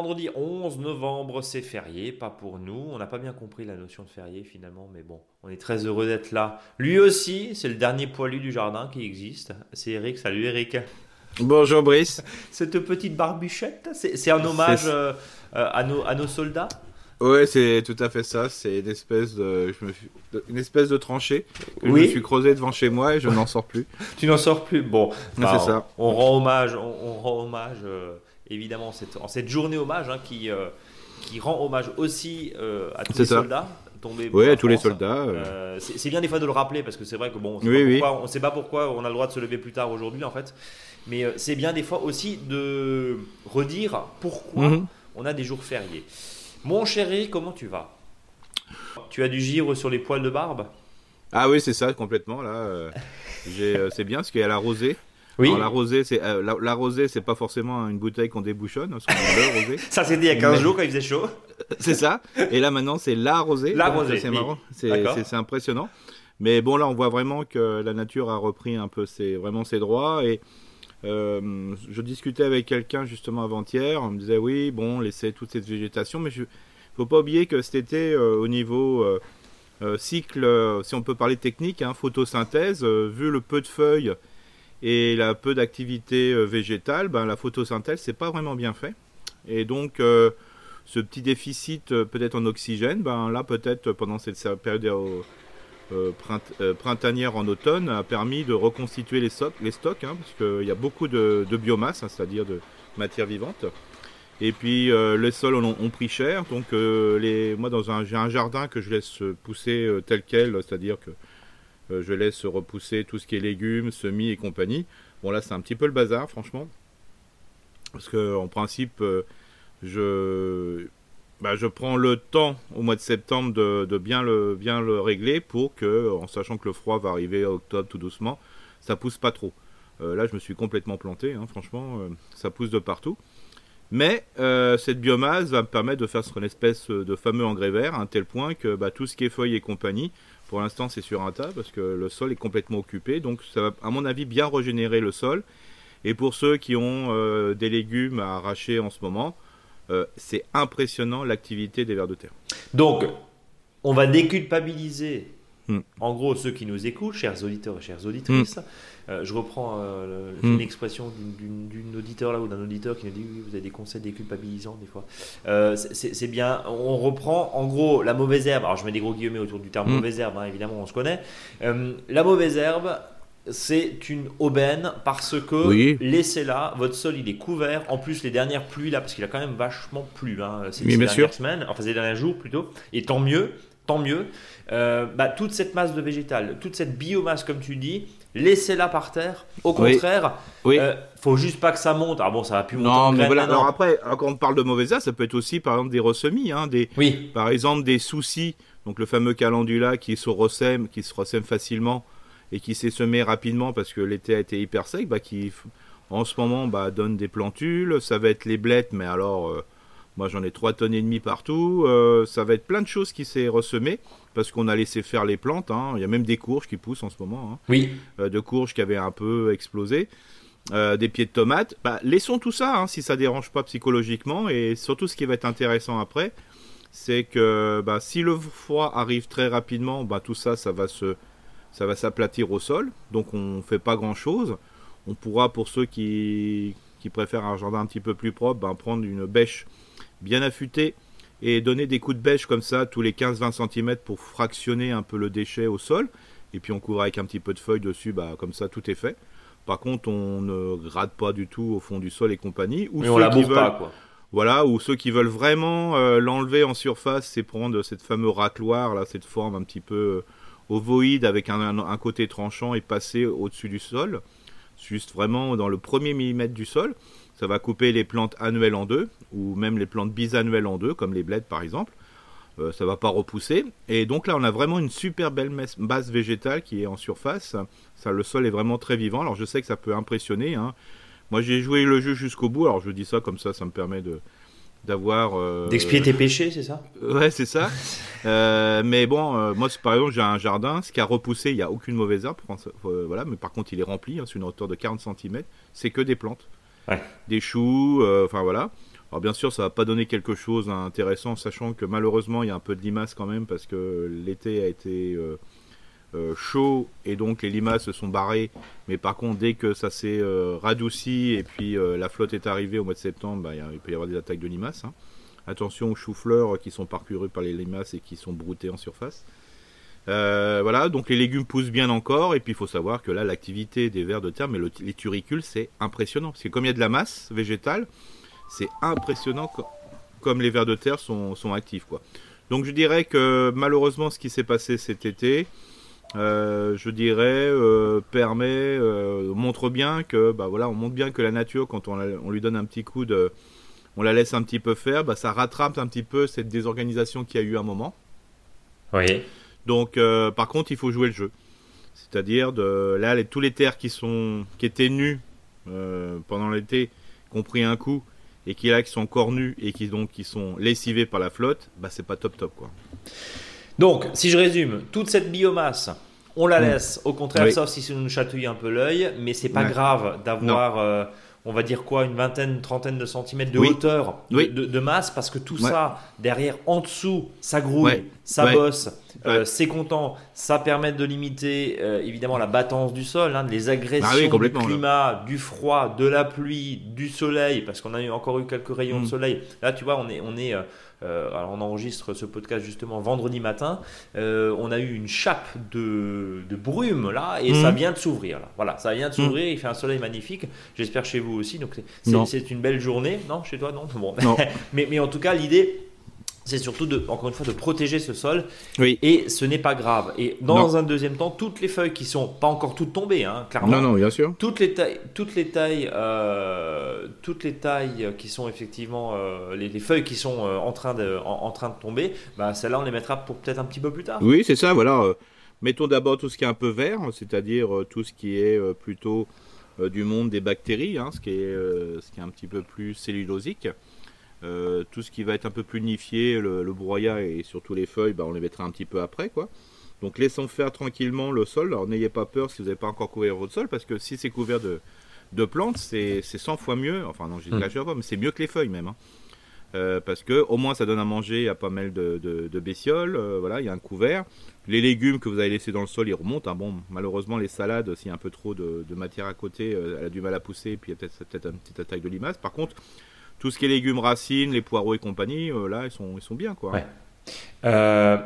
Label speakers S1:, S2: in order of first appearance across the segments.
S1: vendredi 11 novembre, c'est férié, pas pour nous. On n'a pas bien compris la notion de férié finalement, mais bon, on est très heureux d'être là. Lui aussi, c'est le dernier poilu du jardin qui existe. C'est Eric. Salut Eric.
S2: Bonjour Brice.
S1: Cette petite barbuchette, c'est un hommage euh, à, nos, à nos soldats?
S2: Ouais, c'est tout à fait ça. C'est une espèce de, je me une espèce de tranchée que je me suis creusé devant chez moi et je n'en sors plus.
S1: tu n'en sors plus? Bon,
S2: c'est bah, ça.
S1: On, rend hommage, on, rend hommage, euh, évidemment, cette, en cette journée hommage hein, qui qui qui rend hommage aussi euh, à tous les soldats tombés.
S2: Oui, à tous les soldats.
S1: Euh. c'est bien des fois de le rappeler parce que c'est vrai que bon, on ne sait pas pourquoi on a le droit de se lever plus tard aujourd'hui en fait, mais euh, c'est bien des fois aussi de redire pourquoi mhm. on a des jours fériés. Mon chéri, comment tu vas? Tu as du givre sur les poils de barbe?
S2: Ah oui, c'est ça complètement là. c'est bien parce qu'il y a la rosée. Oui. la rosée, c'est euh, la, rosée, c'est pas forcément une bouteille qu'on débouchonne.
S1: rosée. ça c'était il y a 15 jours quand il faisait chaud.
S2: c'est ça. Et là maintenant, c'est la rosée.
S1: La rosée.
S2: C'est marrant. C'est impressionnant. Mais bon, là, on voit vraiment que la nature a repris un peu ses, vraiment ses droits. Et euh, je discutais avec quelqu'un justement avant-hier. On me disait, oui, bon, laissez toute cette végétation. Mais il faut pas oublier que cet été, euh, au niveau cycle, si on peut parler technique, hein, photosynthèse, vu le peu de feuilles et la peu d'activité euh, végétale, ben, la photosynthèse, c'est pas vraiment bien fait. Et donc, euh, ce petit déficit euh, peut-être en oxygène, ben, là, peut-être pendant cette période printanière en automne, a permis de reconstituer les, stocks, les stocks hein, parce qu'il y a beaucoup de, biomasse, hein, c'est-à-dire de matière vivante. Et puis les sols ont, pris cher, donc les, moi j'ai un jardin que je laisse pousser tel quel, c'est-à-dire que je laisse repousser tout ce qui est légumes, semis et compagnie. Bon là c'est un petit peu le bazar franchement. Parce que en principe euh, je, bah, je prends le temps au mois de septembre de, bien, le, bien le régler pour que, en sachant que le froid va arriver à octobre tout doucement, ça pousse pas trop. Euh, là je me suis complètement planté, hein, franchement, ça pousse de partout. Mais cette biomasse va me permettre de faire une espèce de fameux engrais vert, à un tel point que bah, tout ce qui est feuilles et compagnie, pour l'instant, c'est sur un tas parce que le sol est complètement occupé. Donc, ça va, à mon avis, bien régénérer le sol. Et pour ceux qui ont euh, des légumes à arracher en ce moment, euh, c'est impressionnant l'activité des vers de terre.
S1: Donc, on va déculpabiliser Hmm. En gros, ceux qui nous écoutent, chers auditeurs et chères auditrices, hmm. euh, je reprends euh, une hmm. expression d'une auditeur là ou d'un auditeur qui nous dit oui, vous avez des conseils déculpabilisants des fois. Euh, c'est bien. On reprend en gros la mauvaise herbe. Alors je mets des gros guillemets autour du terme mauvaise herbe. Hein, évidemment, on se connaît. la mauvaise herbe. C'est une aubaine parce que laissez-la, votre sol il est couvert. En plus, les dernières pluies là, parce qu'il a quand même vachement plu hein, ces, dernières semaines, enfin ces derniers jours plutôt, et tant mieux, tant mieux. Euh, bah, toute cette masse de végétal, toute cette biomasse, comme tu dis, laissez-la par terre. Au contraire, il euh, faut juste pas que ça monte. Ah bon, ça va plus monter.
S2: Non, mais voilà. Alors après, quand on parle de mauvaise herbe, ça peut être aussi par exemple des ressemis, hein, des, oui. par exemple des soucis. Donc le fameux calendula qui se ressème, qui se ressème facilement et qui s'est semé rapidement parce que l'été a été hyper sec, bah, qui en ce moment bah, donne des plantules. Ça va être les blettes, mais alors. Euh, moi j'en ai 3 tonnes et demi partout. ça va être plein de choses qui s'est ressemé parce qu'on a laissé faire les plantes. Hein. Il y a même des courges qui poussent en ce moment. Hein.
S1: Oui.
S2: Euh, de courges qui avaient un peu explosé. Euh, des pieds de tomates. Bah, laissons tout ça hein, si ça dérange pas psychologiquement. Et surtout, ce qui va être intéressant après, c'est que bah, si le froid arrive très rapidement, bah, tout ça, ça va se, ça va s'aplatir au sol. Donc on fait pas grand chose. On pourra, pour ceux qui, qui préfèrent un jardin un petit peu plus propre, prendre une bêche bien affûtée et donner des coups de bêche comme ça tous les 15-20 cm pour fractionner un peu le déchet au sol. Et puis on couvre avec un petit peu de feuilles dessus, bah, comme ça tout est fait. Par contre, on ne grade pas du tout au fond du sol et compagnie.
S1: Ou on la pas, quoi.
S2: Voilà, ou ceux qui veulent vraiment euh, l'enlever en surface, c'est prendre cette fameuse racloire, là, cette forme un petit peu euh, ovoïde avec un, côté tranchant et passer au-dessus du sol, juste vraiment dans le premier millimètre du sol. Ça va couper les plantes annuelles en deux, ou même les plantes bisannuelles en deux, comme les bleds par exemple. Euh, ça va pas repousser. Et donc là, on a vraiment une super belle base végétale qui est en surface. Ça, le sol est vraiment très vivant. Alors je sais que ça peut impressionner. Hein. Moi, j'ai joué le jeu jusqu'au bout. Alors je dis ça comme ça, ça me permet de d'avoir
S1: euh, d'expier tes péchés, c'est ça?
S2: Ouais, c'est ça. Euh, mais bon, moi, par exemple, j'ai un jardin, ce qui a repoussé, il n'y a aucune mauvaise herbe, voilà. Mais par contre, il est rempli, hein, c'est une hauteur de 40 cm. C'est que des plantes des choux, euh, enfin voilà. Alors bien sûr, ça va pas donner quelque chose d'intéressant, sachant que malheureusement, il y a un peu de limaces quand même, parce que l'été a été euh, euh, chaud, et donc les limaces se sont barrées. Mais par contre, dès que ça s'est radouci, et puis la flotte est arrivée au mois de septembre, bah, il peut y avoir des attaques de limaces. Hein. Attention aux choux-fleurs qui sont parcourus par les limaces et qui sont broutés en surface. Euh, voilà, donc les légumes poussent bien encore, et puis il faut savoir que là, l'activité des vers de terre, mais les turicules, c'est impressionnant. Parce que comme il y a de la masse végétale, c'est impressionnant comme les vers de terre sont, actifs. Quoi. Donc je dirais que malheureusement, ce qui s'est passé cet été, euh, je dirais, euh, permet, montre bien que, bah voilà, on montre bien que la nature, quand on, on, lui donne un petit coup de, on la laisse un petit peu faire, bah, ça rattrape un petit peu cette désorganisation qu'il y a eu un moment.
S1: Oui.
S2: Donc, euh, par contre, il faut jouer le jeu. C'est-à-dire, de, là, les, tous les terres qui, sont, qui étaient nus euh, pendant l'été, qui ont pris un coup, et qui là, qui sont encore nus et qui, donc, qui sont lessivés par la flotte, bah, c'est pas top top, quoi.
S1: Donc, si je résume, toute cette biomasse, on la mm. laisse, au contraire, sauf si ça nous chatouille un peu l'œil, mais c'est pas grave d'avoir euh, on va dire quoi, une vingtaine, une trentaine de centimètres de hauteur de, masse, parce que tout ça, derrière, en dessous, ça grouille, ça bosse, euh, c'est content, ça permet de limiter euh, évidemment la battance du sol, hein, les agressions ah du climat, du froid, de la pluie, du soleil, parce qu'on a eu, encore eu quelques rayons de mm. soleil. Là, tu vois, on est, on est euh, alors on enregistre ce podcast justement vendredi matin. Euh, on a eu une chape de, brume là et ça mhm. vient de s'ouvrir. Voilà, ça vient de s'ouvrir. Il fait un soleil magnifique. J'espère chez vous aussi. Donc c'est une belle journée. Non, chez toi non? Bon. non. mais, mais en tout cas l'idée c'est surtout de, encore une fois de protéger ce sol.
S2: Oui.
S1: Et ce n'est pas grave. Et dans un deuxième temps, toutes les feuilles qui sont pas encore toutes tombées, hein, clairement.
S2: Non, non, bien sûr.
S1: Toutes les tailles, toutes les tailles, euh, toutes les tailles qui sont effectivement euh, les, feuilles qui sont euh, en train de, en, train de tomber, bah, celles-là on les mettra pour peut-être un petit peu plus tard.
S2: Oui, c'est ça. Voilà. Mettons d'abord tout ce qui est un peu vert, c'est-à-dire tout ce qui est plutôt du monde des bactéries, hein, ce qui est ce qui est un petit peu plus cellulosique. Euh, tout ce qui va être un peu plus nifié, le, broyat et surtout les feuilles, bah, on les mettra un petit peu après. quoi. Donc laissons faire tranquillement le sol. Alors n'ayez pas peur si vous n'avez pas encore couvert votre sol, parce que si c'est couvert de, de plantes, c'est 100 fois mieux. Enfin non, je mmh. pas, mais c'est mieux que les feuilles même. Hein. Euh, parce que au moins ça donne à manger à pas mal de, de, bestioles. Euh, voilà, il y a un couvert. Les légumes que vous avez laissés dans le sol, ils remontent. Hein. Bon, malheureusement les salades, s'il y a un peu trop de, matière à côté, elle a du mal à pousser. Et puis il y a peut-être peut une petite attaque de limaces. Par contre, tout ce qui est légumes racines, les poireaux et compagnie, euh, là, ils sont, ils sont bien. Quoi.
S1: Euh,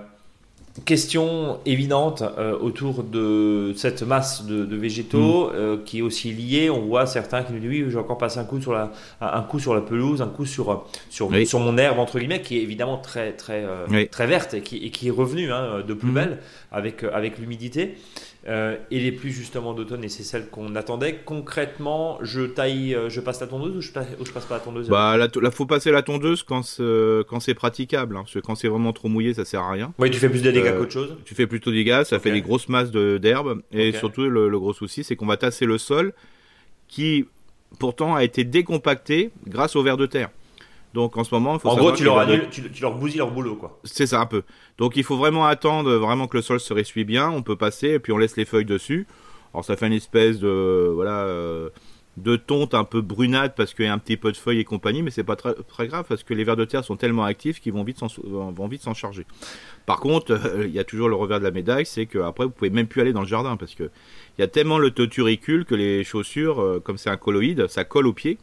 S1: question évidente euh, autour de cette masse de, végétaux mm. qui est aussi liée. On voit certains qui nous disent oui, j'ai encore passé un coup sur la, un coup sur la pelouse, un coup sur, sur, sur mon herbe entre guillemets, qui est évidemment très très très verte et qui, et qui est revenue hein, de plus mm. belle avec avec l'humidité. Euh, et les plus justement d'automne, et c'est celle qu'on attendait. Concrètement, je taille, euh, je passe la tondeuse ou je passe, passe pas la tondeuse
S2: Bah, la, faut passer la tondeuse quand c'est praticable, hein, parce que quand c'est vraiment trop mouillé, ça sert à rien.
S1: Oui, tu fais plus de dégâts euh, qu'autre chose.
S2: Tu fais plutôt de dégâts, ça fait des grosses masses d'herbe, et surtout le, gros souci, c'est qu'on va tasser le sol, qui pourtant a été décompacté grâce au ver de terre. Donc en ce moment, il
S1: faut en gros, tu leur, tu, leur bousilles leur boulot, quoi.
S2: C'est ça un peu. Donc il faut vraiment attendre vraiment que le sol se ressuie bien. On peut passer et puis on laisse les feuilles dessus. Alors ça fait une espèce de voilà euh, de tonte un peu brunade parce qu'il y a un petit peu de feuilles et compagnie, mais c'est pas très, très, grave parce que les vers de terre sont tellement actifs qu'ils vont vite s'en vont vite s'en charger. Par contre, euh, il y a toujours le revers de la médaille, c'est qu'après vous pouvez même plus aller dans le jardin parce que il y a tellement le turicule que les chaussures, euh, comme c'est un colloïde, ça colle aux pieds.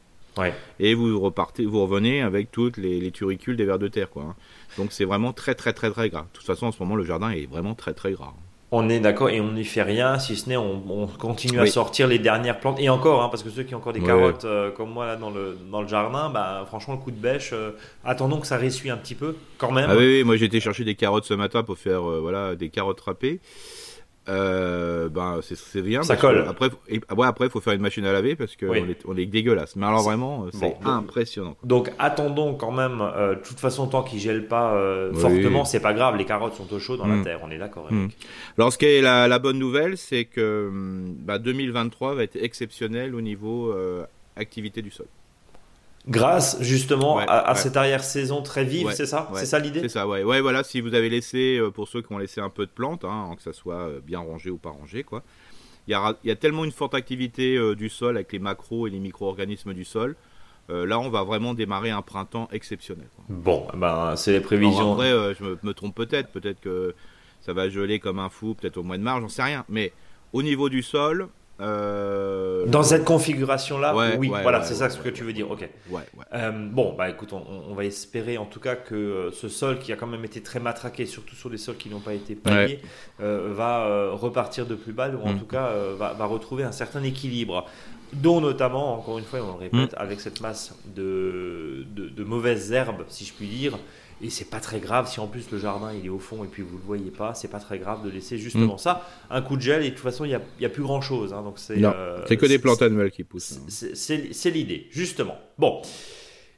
S2: Et vous repartez, vous revenez avec toutes les, turicules des vers de terre, quoi. Hein. Donc c'est vraiment très très très très gras. De toute façon, en ce moment, le jardin est vraiment très très gras.
S1: On est d'accord et on n'y fait rien, si ce n'est on, continue à sortir les dernières plantes. Et encore, hein, parce que ceux qui ont encore des carottes euh, comme moi là dans le, dans le jardin, bah, franchement, le coup de bêche, euh, attendons que ça ressuie un petit peu quand même.
S2: Ah oui, moi j'ai été chercher des carottes ce matin pour faire euh, voilà, des carottes râpées. Euh, ben c'est bien.
S1: Ça colle.
S2: Après, ouais, après, il faut faire une machine à laver parce qu'on est, on est dégueulasse. Mais alors vraiment, c'est impressionnant.
S1: Donc attendons quand même. Euh, de toute façon, tant qu'il gèle pas euh, fortement, c'est pas grave. Les carottes sont au chaud dans la mm. terre. On est d'accord. Mm.
S2: Alors, ce qui est la, bonne nouvelle, c'est que bah, 2023 va être exceptionnel au niveau activité du sol.
S1: Grâce justement à, cette arrière-saison très vive, c'est ça C'est ça l'idée
S2: C'est ça, ouais. Ouais, voilà, si vous avez laissé, euh, pour ceux qui ont laissé un peu de plantes, hein, que ça soit euh, bien rangé ou pas rangé, quoi. Il y a, il y a tellement une forte activité euh, du sol avec les macros et les micro-organismes du sol. là, on va vraiment démarrer un printemps exceptionnel.
S1: Bon, ben, c'est les prévisions.
S2: en vrai, je me, trompe peut-être. Peut-être que ça va geler comme un fou, peut-être au mois de mars, j'en sais rien. Mais au niveau du sol,
S1: euh, Dans cette configuration-là, oui, voilà, c'est ça ce que tu veux dire. Ok. Euh, bon, bah écoute, on, va espérer en tout cas que euh, ce sol qui a quand même été très matraqué, surtout sur des sols qui n'ont pas été paillés, va repartir de plus bas ou en mm. tout cas va, retrouver un certain équilibre. Dont notamment, encore une fois, on le répète, mm. avec cette masse de, de mauvaises herbes, si je puis dire, et c'est pas très grave si en plus le jardin il est au fond et puis vous le voyez pas, c'est pas très grave de laisser justement mm. ça, un coup de gel et de toute façon il n'y a, a, plus grand chose. Hein, donc c'est
S2: euh, que des plantes annuelles qui poussent.
S1: C'est l'idée, justement. Bon,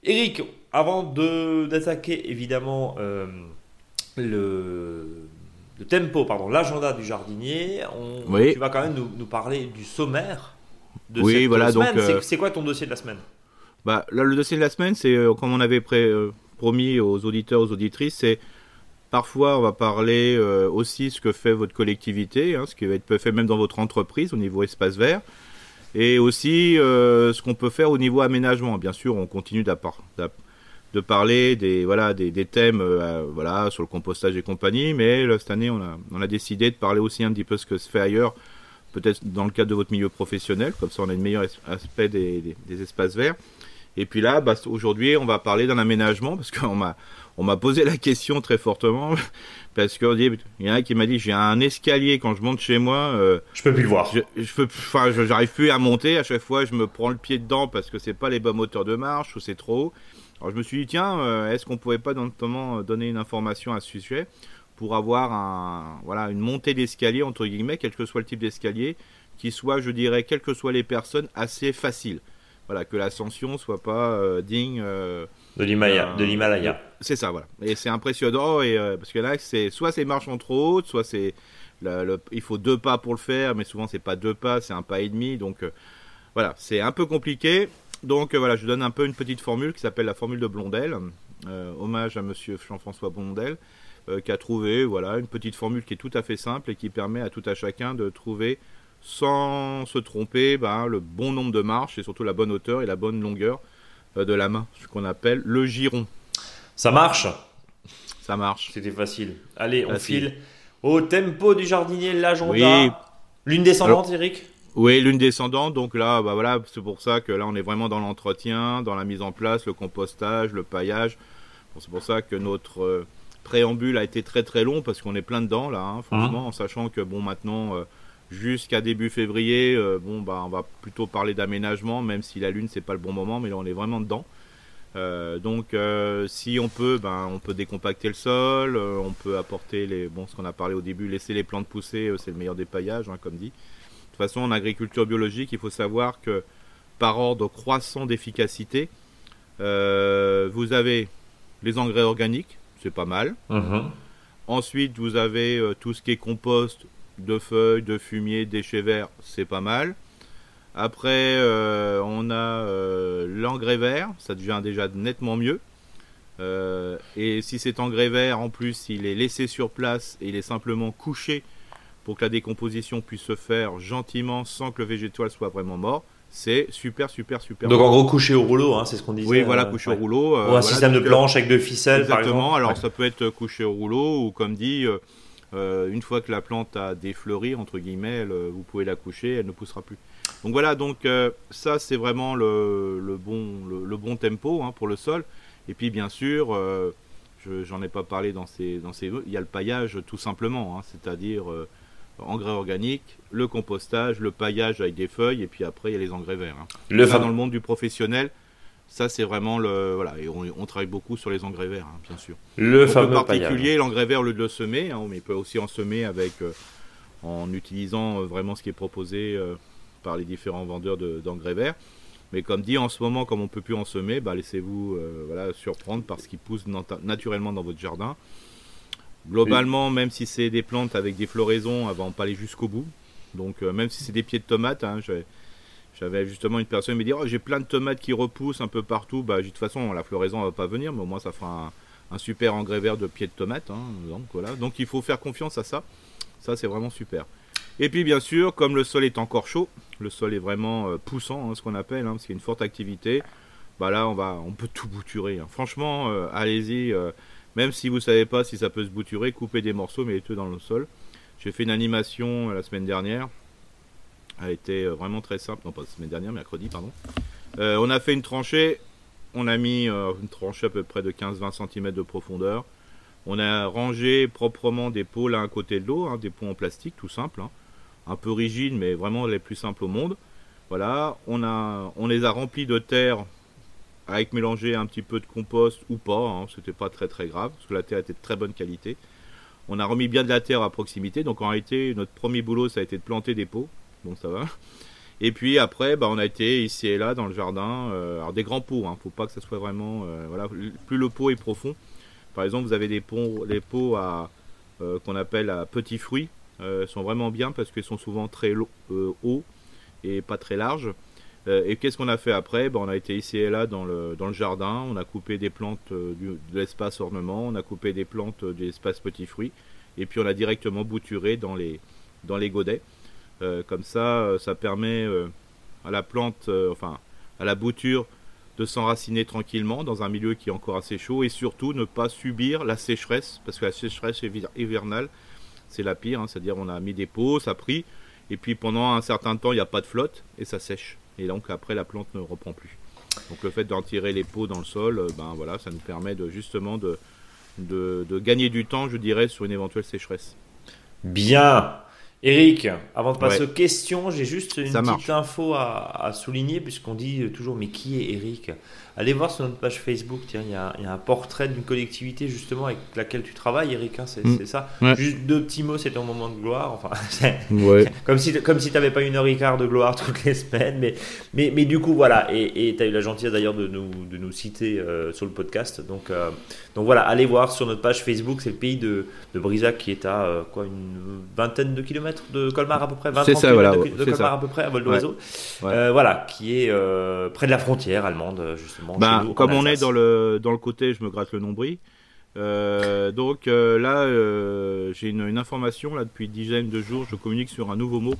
S1: Eric, avant d'attaquer évidemment euh, le, le, tempo, pardon, l'agenda du jardinier, on, tu vas quand même nous, nous parler du sommaire de oui, cette voilà, semaine. Euh, c'est quoi ton dossier de la semaine?
S2: bah, là, le dossier de la semaine, c'est comme on avait pré, promis aux auditeurs, aux auditrices, c'est parfois on va parler euh, aussi ce que fait votre collectivité, hein, ce qui va être fait même dans votre entreprise au niveau espace vert, et aussi euh, ce qu'on peut faire au niveau aménagement. Bien sûr, on continue de parler des voilà des, thèmes euh, voilà sur le compostage et compagnie, mais cette année on a on a décidé de parler aussi un petit peu ce que se fait ailleurs, peut-être dans le cadre de votre milieu professionnel, comme ça on a une meilleur aspect des espaces verts. Et puis là, bah, aujourd'hui, on va parler d'un aménagement parce qu'on m'a on m'a posé la question très fortement parce qu'il y en a qui m'a dit j'ai un escalier quand je monte chez moi. Euh,
S1: je peux plus le voir.
S2: Je, je peux, enfin, j'arrive plus à monter. À chaque fois, je me prends le pied dedans parce que c'est pas les bons moteurs de marche ou c'est trop haut. Alors je me suis dit tiens, euh, est-ce qu'on pouvait pas notamment donner une information à ce sujet pour avoir un voilà une montée d'escalier entre guillemets, quel que soit le type d'escalier, qui soit, je dirais, quelles que soient les personnes, assez facile voilà, que l'ascension soit pas euh, digne euh,
S1: de l'Himalaya.
S2: C'est ça, voilà. Et c'est impressionnant et euh, parce que là, c'est soit ces marches sont trop soit c'est il faut deux pas pour le faire, mais souvent c'est pas deux pas, c'est un pas et demi, donc voilà, c'est un peu compliqué. Donc voilà, je donne un peu une petite formule qui s'appelle la formule de Blondel, hommage à Monsieur Jean-François Blondel, qui a trouvé voilà une petite formule qui est tout à fait simple et qui permet à tout à chacun de trouver sans se tromper ben, le bon nombre de marches et surtout la bonne hauteur et la bonne longueur euh, de la main, ce qu'on appelle le giron.
S1: Ça marche?
S2: Ça marche.
S1: C'était facile. Allez, on file au tempo du jardinier, l'agenda. Oui. Lune descendante, Eric?
S2: Oui, lune descendante. Donc là, bah voilà, c'est pour ça que là, on est vraiment dans l'entretien, dans la mise en place, le compostage, le paillage. c'est pour ça que notre euh, préambule a été très très long parce qu'on est plein dedans là, hein, franchement, hein en sachant que bon maintenant. Euh, jusqu'à début février, euh, bon bah on va plutôt parler d'aménagement, même si la lune c'est pas le bon moment, mais là on est vraiment dedans. Euh, donc euh, si on peut, ben on peut décompacter le sol, on peut apporter les, bon ce qu'on a parlé au début, laisser les plantes pousser, c'est le meilleur des paillages, hein, comme dit. De toute façon en agriculture biologique, il faut savoir que par ordre croissant d'efficacité, vous avez les engrais organiques, c'est pas mal. Mm-hmm. Ensuite, vous avez tout ce qui est compost, de feuilles, de fumier, déchets verts, c'est pas mal. Après, euh, on a euh, l'engrais vert, ça devient déjà nettement mieux. Euh, et si cet engrais vert, en plus, il est laissé sur place et il est simplement couché pour que la décomposition puisse se faire gentiment sans que le végétal soit vraiment mort, c'est super, super, super.
S1: Donc en gros, couché au rouleau, hein, c'est ce qu'on disait.
S2: Oui, voilà, couché au rouleau.
S1: ou un système de planche avec deux ficelles,
S2: exactement. Alors ça peut être couché au rouleau ou comme dit euh, une fois que la plante a défleuri, entre guillemets, vous pouvez la coucher, elle ne poussera plus. Donc voilà, donc euh, ça c'est vraiment le, bon, le, bon tempo hein, pour le sol. Et puis bien sûr, euh, j'en ai pas parlé dans ces, dans ces, il y a le paillage tout simplement, hein, c'est-à-dire engrais organiques, le compostage, le paillage avec des feuilles, et puis après il y a les engrais verts. Hein. Le dans le monde du professionnel, ça, c'est vraiment le. Voilà, et on, travaille beaucoup sur les engrais verts, hein, bien sûr.
S1: Le fameux
S2: particulier, l'engrais vert, le de le semer, hein, mais il peut aussi en semer avec, euh, en utilisant euh, vraiment ce qui est proposé euh, par les différents vendeurs d'engrais verts. Mais comme dit, en ce moment, comme on ne peut plus en semer, bah, laissez-vous voilà, surprendre par ce qui pousse naturellement dans votre jardin. Globalement, même si c'est des plantes avec des floraisons, elles vont pas aller jusqu'au bout. Donc, même si c'est des pieds de tomates, hein, j'avais justement une personne qui me dit oh, j'ai plein de tomates qui repoussent un peu partout. Bah, de toute façon, la floraison ne va pas venir, mais au moins ça fera un, super engrais vert de pieds de tomates. Hein, donc, voilà. donc il faut faire confiance à ça. Ça, c'est vraiment super. Et puis bien sûr, comme le sol est encore chaud, le sol est vraiment euh, poussant, hein, ce qu'on appelle, hein, parce qu'il y a une forte activité. bah là on va, on peut tout bouturer. Hein. Franchement, allez-y. même si vous savez pas si ça peut se bouturer, coupez des morceaux, mettez-les dans le sol. J'ai fait une animation la semaine dernière. A été vraiment très simple. Non, pas la semaine dernière, mercredi, pardon. on a fait une tranchée. On a mis une tranchée à peu près de 15-20 cm de profondeur. On a rangé proprement des pots l'un à côté de l'autre, hein, des pots en plastique tout simple, hein. un peu rigides mais vraiment les plus simples au monde. Voilà, on, a, on les a remplis de terre avec mélangé un petit peu de compost ou pas, hein, c'était pas très très grave parce que la terre était de très bonne qualité. On a remis bien de la terre à proximité, donc en réalité notre premier boulot ça a été de planter des pots, donc ça va. Et puis après, bah, on a été ici et là dans le jardin, euh, alors des grands pots, hein, faut pas que ça soit vraiment, euh, voilà, plus le pot est profond, par exemple, vous avez des pots, les pots à euh, qu'on appelle à petits fruits, sont vraiment bien parce qu'ils sont souvent très hauts et pas très larges. et qu'est-ce qu'on a fait après? Ben, On a été ici et là dans le, jardin, on a coupé des plantes de l'espace ornement, on a coupé des plantes de l'espace petits fruits, et puis on a directement bouturé dans les godets. Comme ça, ça permet à la plante, enfin à la bouture, de s'enraciner tranquillement dans un milieu qui est encore assez chaud et surtout ne pas subir la sécheresse parce que la sécheresse hivernale c'est la pire, hein. c'est-à-dire on a mis des pots, ça pris et puis pendant un certain temps il n'y a pas de flotte et ça sèche et donc après la plante ne reprend plus. Donc le fait d'en tirer les pots dans le sol, euh, ben voilà, ça nous permet de justement de gagner du temps, je dirais, sur une éventuelle sécheresse.
S1: Bien. Eric, avant de passer aux questions, j'ai juste une petite info à, à souligner, puisqu'on dit toujours mais qui est Eric? Allez voir sur notre page Facebook, tiens, il y a, y a un portrait d'une collectivité justement avec laquelle tu travailles, Eric, hein, c'est mm. ça. Juste deux petits mots, c'est ton moment de gloire. Enfin, comme si comme si tu n'avais pas une heure et quart de gloire toutes les semaines, mais mais, mais du coup voilà, et tu as eu la gentillesse d'ailleurs de nous de nous citer euh, sur le podcast. Donc euh, donc voilà, allez voir sur notre page Facebook, c'est le pays de, de Brisac qui est à euh, quoi une vingtaine de kilomètres de Colmar à peu près, 20
S2: c'est ça, voilà,
S1: de, de Colmar à peu près à vol d'oiseau. voilà, qui est près de la frontière allemande justement.
S2: Bah, comme on est dans le, dans le côté, je me gratte le nombril. Euh, donc euh, là, euh, j'ai une, information là depuis une dizaine de jours. Je communique sur un nouveau mot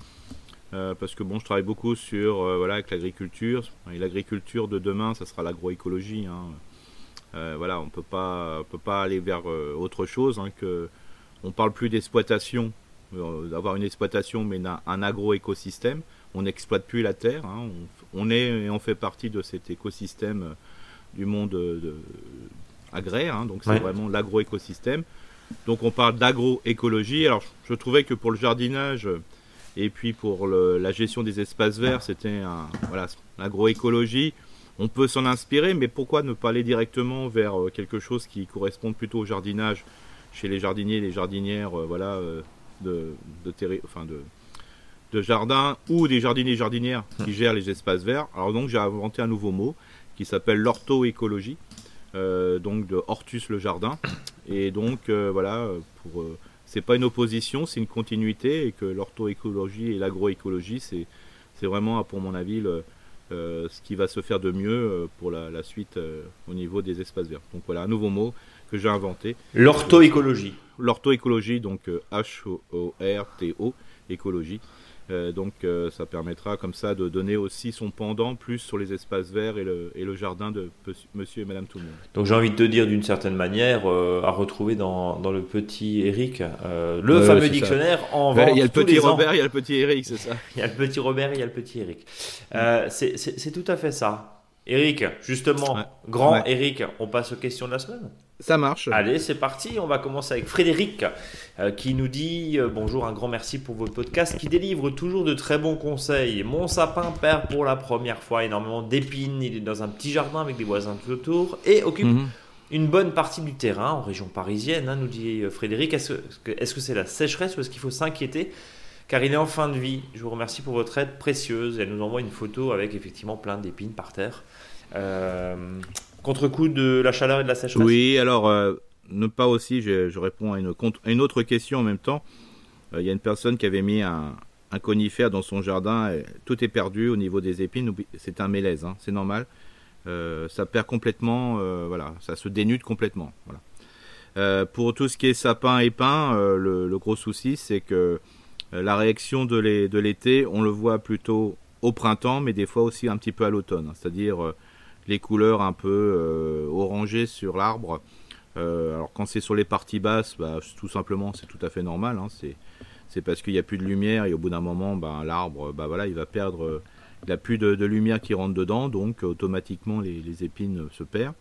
S2: parce que bon, je travaille beaucoup sur voilà avec l'agriculture et l'agriculture de demain, ça sera l'agroécologie. Hein. voilà, on peut pas, peut pas aller vers autre chose hein, que on parle plus d'exploitation, d'avoir une exploitation, mais un agroécosystème on n'exploite plus la terre. Hein. on, est et on fait partie de cet écosystème euh, du monde euh, de, agraire. Hein. donc c'est vraiment l'agroécosystème. Donc on parle d'agroécologie. Alors je trouvais que pour le jardinage et puis pour la gestion des espaces verts, c'était un, voilà, l'agroécologie. On peut s'en inspirer, mais pourquoi ne pas aller directement vers euh, quelque chose qui correspond plutôt au jardinage chez les jardiniers, les jardinières, voilà, de, de, enfin de, de jardin ou des jardiniers et jardinières qui hum. gèrent les espaces verts. Alors donc j'ai inventé un nouveau mot qui s'appelle l'orthoécologie, euh, donc de Hortus le jardin. Et donc euh, voilà, pour euh, c'est pas une opposition, c'est une continuité et que l'orthoécologie et l'agroécologie c'est c'est vraiment pour mon avis le, ce qui va se faire de mieux pour la, la suite au niveau des espaces verts. Donc voilà un nouveau mot que j'ai inventé.
S1: L'orthoécologie.
S2: L'orthoécologie, donc H-O-R-T-O, écologie. Euh, donc euh, ça permettra comme ça de donner aussi son pendant plus sur les espaces verts et le, et le jardin de monsieur et madame tout le monde.
S1: Donc j'ai envie de te dire d'une certaine manière euh, à retrouver dans, dans, le petit Eric le fameux dictionnaire en vente.
S2: Il y a le petit Robert, il y a le petit Eric, c'est ça.
S1: il y a le petit Robert et il y a le petit Eric. c'est tout à fait ça. Eric, justement, grand Eric, on passe aux questions de la semaine?
S2: Ça marche.
S1: Allez, c'est parti. On va commencer avec Frédéric euh, qui nous dit euh, Bonjour, un grand merci pour votre podcast qui délivre toujours de très bons conseils. Mon sapin perd pour la première fois énormément d'épines. Il est dans un petit jardin avec des voisins tout autour et occupe. Mhm. Une bonne partie du terrain en région parisienne, hein, nous dit euh, Frédéric. Est-ce que c'est la sécheresse ou est-ce qu'il faut s'inquiéter? Car il est en fin de vie. Je vous remercie pour votre aide précieuse. Elle nous envoie une photo avec effectivement plein d'épines par terre. Euh, contre-coup de la chaleur et de la sécheresse?
S2: Oui, alors, euh, ne pas aussi, je, réponds à une, autre question en même temps. Euh, il y a une personne qui avait mis un, conifère dans son jardin, et tout est perdu au niveau des épines, c'est un mélèze, hein, c'est normal. ça perd complètement, voilà, ça se dénude complètement. Voilà. pour tout ce qui est sapin et pin, le, gros souci, c'est que la réaction de l'été, on le voit plutôt au printemps, mais des fois aussi un petit peu à l'automne. C'est-à-dire les couleurs un peu orangées sur l'arbre. alors quand c'est sur les parties basses, bah, tout simplement c'est tout à fait normal. Hein. c'est parce qu'il n'y a plus de lumière et au bout d'un moment, bah, l'arbre, bah, il va perdre, il n'a plus de, lumière qui rentre dedans, donc automatiquement les, épines se perdent.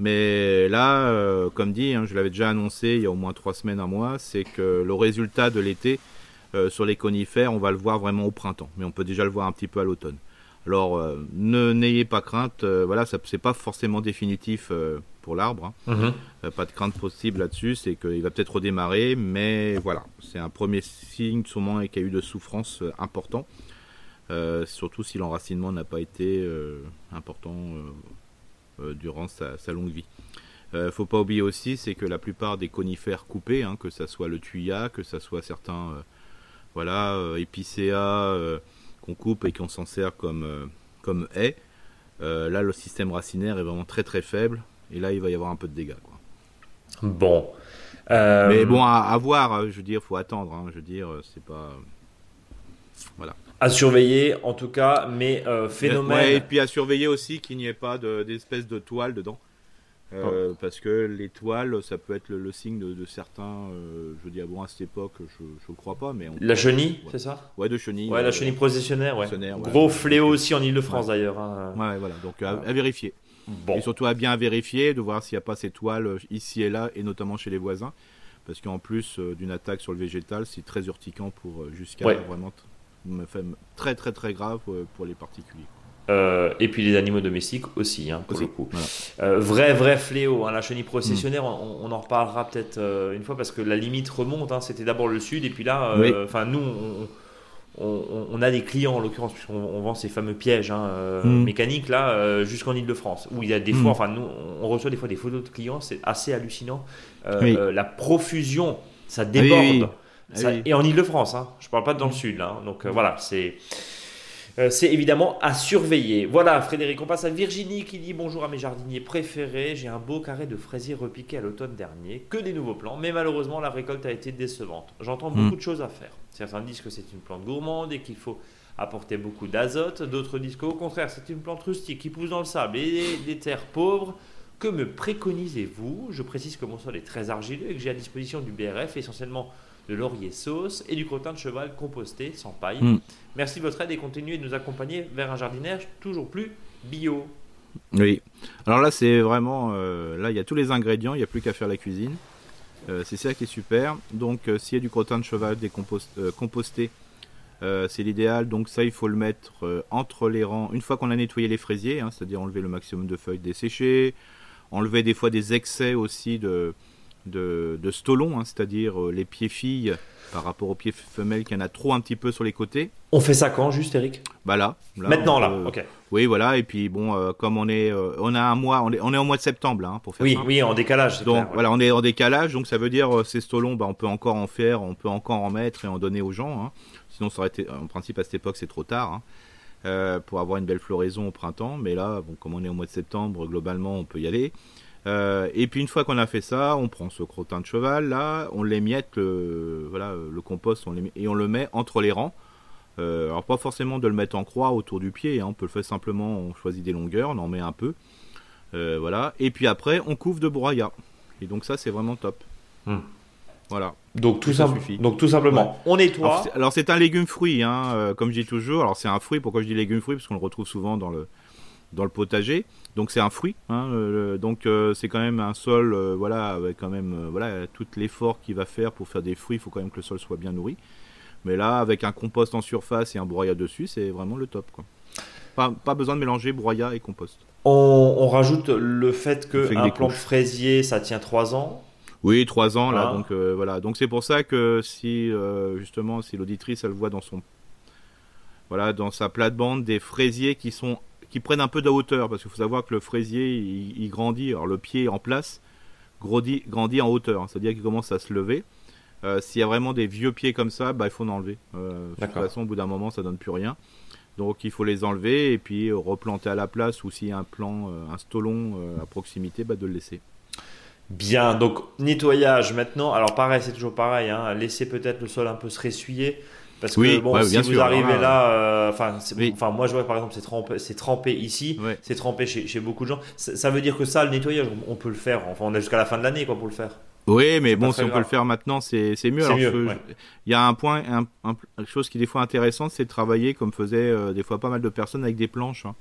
S2: Mais là, euh, comme dit, hein, je l'avais déjà annoncé il y a au moins trois semaines, à mois, c'est que le résultat de l'été euh, sur les conifères, on va le voir vraiment au printemps, mais on peut déjà le voir un petit peu à l'automne. Alors, euh, ne n'ayez pas crainte, voilà, ça c'est pas forcément définitif pour l'arbre, hein. mhm. pas de crainte possible là-dessus, c'est qu'il va peut-être redémarrer, mais voilà, c'est un premier signe sûrement qu'il y a eu de souffrance important, surtout si l'enracinement n'a pas été important euh, durant sa, longue vie. Euh, faut pas oublier aussi, c'est que la plupart des conifères coupés, hein, que ce soit le tuya, que ce soit certains, euh, voilà, épicéas qu'on coupe et qu'on s'en sert comme comme haie, là le système racinaire est vraiment très très faible et là il va y avoir un peu de dégâts. Quoi.
S1: Bon.
S2: Mais bon, à, voir, je veux dire, faut attendre. Hein, je veux dire, c'est pas. Voilà
S1: à surveiller en tout cas, mais euh, phénomène.
S2: et puis à surveiller aussi qu'il n'y ait pas d'espèce de, toile dedans. Euh, oh. Parce que les toiles, ça peut être le, signe de, certains. Euh, je dis, ah bon, à cette époque, je ne crois pas. mais
S1: La chenille, c'est ça
S2: Ouais, de chenille.
S1: Ouais, la chenille processionnaire, ouais. Gros fléau aussi en Ile-de-France d'ailleurs. Hein.
S2: Ouais, voilà, donc à, vérifier. Bon. Et surtout à bien vérifier, de voir s'il n'y a pas ces toiles ici et là, et notamment chez les voisins. Parce qu'en plus d'une attaque sur le végétal, c'est très urticant pour jusqu'à vraiment très très très grave euh, pour les particuliers.
S1: Euh, et puis les animaux domestiques aussi, hein, pour le coup. Euh, vrai, vrai fléau, hein, la chenille processionnaire, mm. on, en reparlera peut-être une fois parce que la limite remonte. Hein, C'était d'abord le sud, et puis là, enfin nous, on, on, a des clients en l'occurrence, puisqu'on on vend ces fameux pièges hein, mm. mécaniques là, jusqu'en Ile-de-France, où il y a des fois, mm. enfin nous, on reçoit des fois des photos de clients, c'est assez hallucinant. la profusion, ça ah déborde. Ah et en Ile-de-France, je ne parle pas dans le sud. Là. Donc euh, voilà, c'est. Euh, c'est évidemment à surveiller. Voilà, Frédéric, on passe à Virginie qui dit bonjour à mes jardiniers préférés. J'ai un beau carré de fraisiers repiqués à l'automne dernier, que des nouveaux plants, mais malheureusement la récolte a été décevante. J'entends hmm. beaucoup de choses à faire. Certains disent que c'est une plante gourmande et qu'il faut apporter beaucoup d'azote. D'autres disent qu'au contraire, c'est une plante rustique qui pousse dans le sable et des terres pauvres. Que me préconisez-vous? Je précise que mon sol est très argileux et que j'ai à disposition du BRF essentiellement de laurier sauce et du crottin de cheval composté sans paille. Hmm. Merci de votre aide et continuez de nous accompagner vers un jardinage toujours plus bio.
S2: Oui. Alors là, c'est vraiment. Euh, là, il y a tous les ingrédients, il n'y a plus qu'à faire la cuisine. Euh, c'est ça qui est super. Donc, euh, s'il y a du crottin de cheval composté, c'est l'idéal. Donc, ça, il faut le mettre entre les rangs. Une fois qu'on a nettoyé les fraisiers, hein, c'est-à-dire enlever le maximum de feuilles desséchées, enlever des fois des excès aussi de, de, de stolon, hein, c'est-à-dire euh, les pieds filles par rapport aux pieds femelles qui en a trop un petit peu sur les côtés.
S1: On fait ça quand juste Eric?
S2: Bah là,
S1: Maintenant là, ok.
S2: Oui voilà et puis bon euh, comme on est euh, on a un mois on est on est au mois de septembre hein, pour faire
S1: oui,
S2: ça.
S1: Oui en décalage.
S2: Donc voilà on est en décalage donc ça veut dire ces stolons bah, on peut encore en faire on peut encore en mettre et en donner aux gens. Hein. Sinon ça aurait été en principe à cette époque c'est trop tard. pour avoir une belle floraison au printemps mais là bon comme on est au mois de septembre globalement on peut y aller. Euh, et puis une fois qu'on a fait ça, on prend ce crottin de cheval là, on l'émiette, le, voilà, le compost, on et on le met entre les rangs. Euh, alors pas forcément de le mettre en croix autour du pied, hein, on peut le faire simplement, on choisit des longueurs, on en met un peu. Euh, voilà. Et puis après, on couvre de broyat. Et donc ça, c'est vraiment top. Hmm. Voilà.
S1: Donc tout, ça suffit. donc tout simplement, on nettoie.
S2: Alors c'est un légume fruit, hein, comme je dis toujours. Alors c'est un fruit. Pourquoi je dis légume fruit? Parce qu'on le retrouve souvent dans le dans le potager. Donc c'est un fruit, hein, donc euh, c'est quand même un sol, euh, voilà, avec quand même, euh, voilà, tout l'effort qu'il va faire pour faire des fruits, il faut quand même que le sol soit bien nourri. Mais là, avec un compost en surface et un broyat dessus, c'est vraiment le top, quoi. Pas, besoin de mélanger broyat et compost.
S1: On, rajoute le fait que un plant fraisier, ça tient 3 ans.
S2: Oui, 3 ans là, ah. donc voilà. Donc c'est pour ça que si justement, si l'auditrice elle voit dans son, voilà, dans sa plate-bande des fraisiers qui sont qui prennent un peu de hauteur, parce qu'il faut savoir que le fraisier, il, grandit, alors le pied en place, grandit, grandit en hauteur, hein. c'est-à-dire qu'il commence à se lever. Euh, s'il y a vraiment des vieux pieds comme ça, bah, il faut en enlever. Euh, de toute façon, au bout d'un moment, ça donne plus rien. Donc il faut les enlever et puis replanter à la place ou s'il y a un plan, euh, un stolon à proximité, bah, de le laisser.
S1: Bien, donc nettoyage maintenant. Alors pareil, c'est toujours pareil. Hein, laisser peut-être le sol un peu se ressuyer. Parce que bon, si vous arrivez là, enfin, enfin, moi je vois par exemple, c'est trempé, c'est trempé ici, c'est trempé chez, chez, beaucoup de gens. Ça, veut dire que ça, le nettoyage, on peut le faire. Enfin, on a jusqu'à la fin de l'année, quoi, pour le faire.
S2: Oui, mais bon, si on peut le faire maintenant, c'est mieux. Il y a un point, un, chose qui est des fois intéressante, c'est de travailler comme faisaient des fois pas mal de personnes avec des planches. Hein.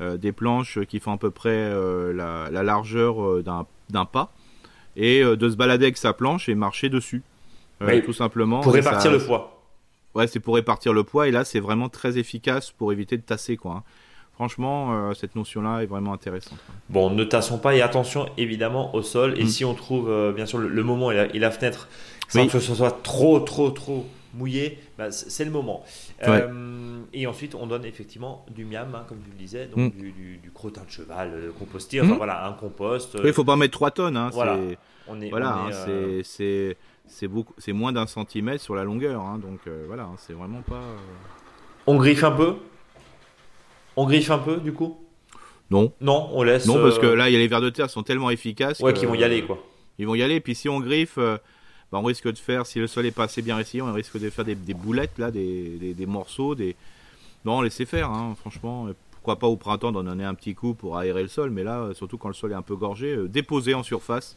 S2: Euh, des planches qui font à peu près euh, la, largeur euh, d'un pas, et de se balader avec sa planche et marcher dessus, tout simplement.
S1: Pour répartir le poids.
S2: Ouais, c'est pour répartir le poids, et là c'est vraiment très efficace pour éviter de tasser, quoi. Hein. Franchement, cette notion-là est vraiment intéressante.
S1: Bon, ne tassons pas et attention évidemment au sol. Et mm. si on trouve bien sûr le, moment et la, fenêtre sans que ce soit trop, trop, trop mouillé, bah, c'est le moment. Euh, et ensuite, on donne effectivement du miam, hein, comme tu le disais, donc mm. du, crottin de cheval euh, composté, enfin mm. voilà, un compost.
S2: il ne faut pas mettre 3 tonnes. Hein, voilà, on est, voilà, hein, euh, c'est c'est moins d'un centimètre sur la longueur, hein, donc voilà, c'est vraiment pas.
S1: On griffe un peu? On griffe un peu, du coup?
S2: Non.
S1: Non, on laisse.
S2: Non, parce que là, il y a les vers de terre qui sont tellement efficaces.
S1: Ouais, qu'ils vont y aller, quoi.
S2: Ils vont y aller. Puis si on griffe, bah, on risque de faire, si le sol est pas assez bien réussi, on risque de faire des, boulettes, là, des, des, morceaux. Des... Non, laissez faire, hein, franchement. Pourquoi pas au printemps d'en donner un petit coup pour aérer le sol, mais là, surtout quand le sol est un peu gorgé, euh, déposer en surface.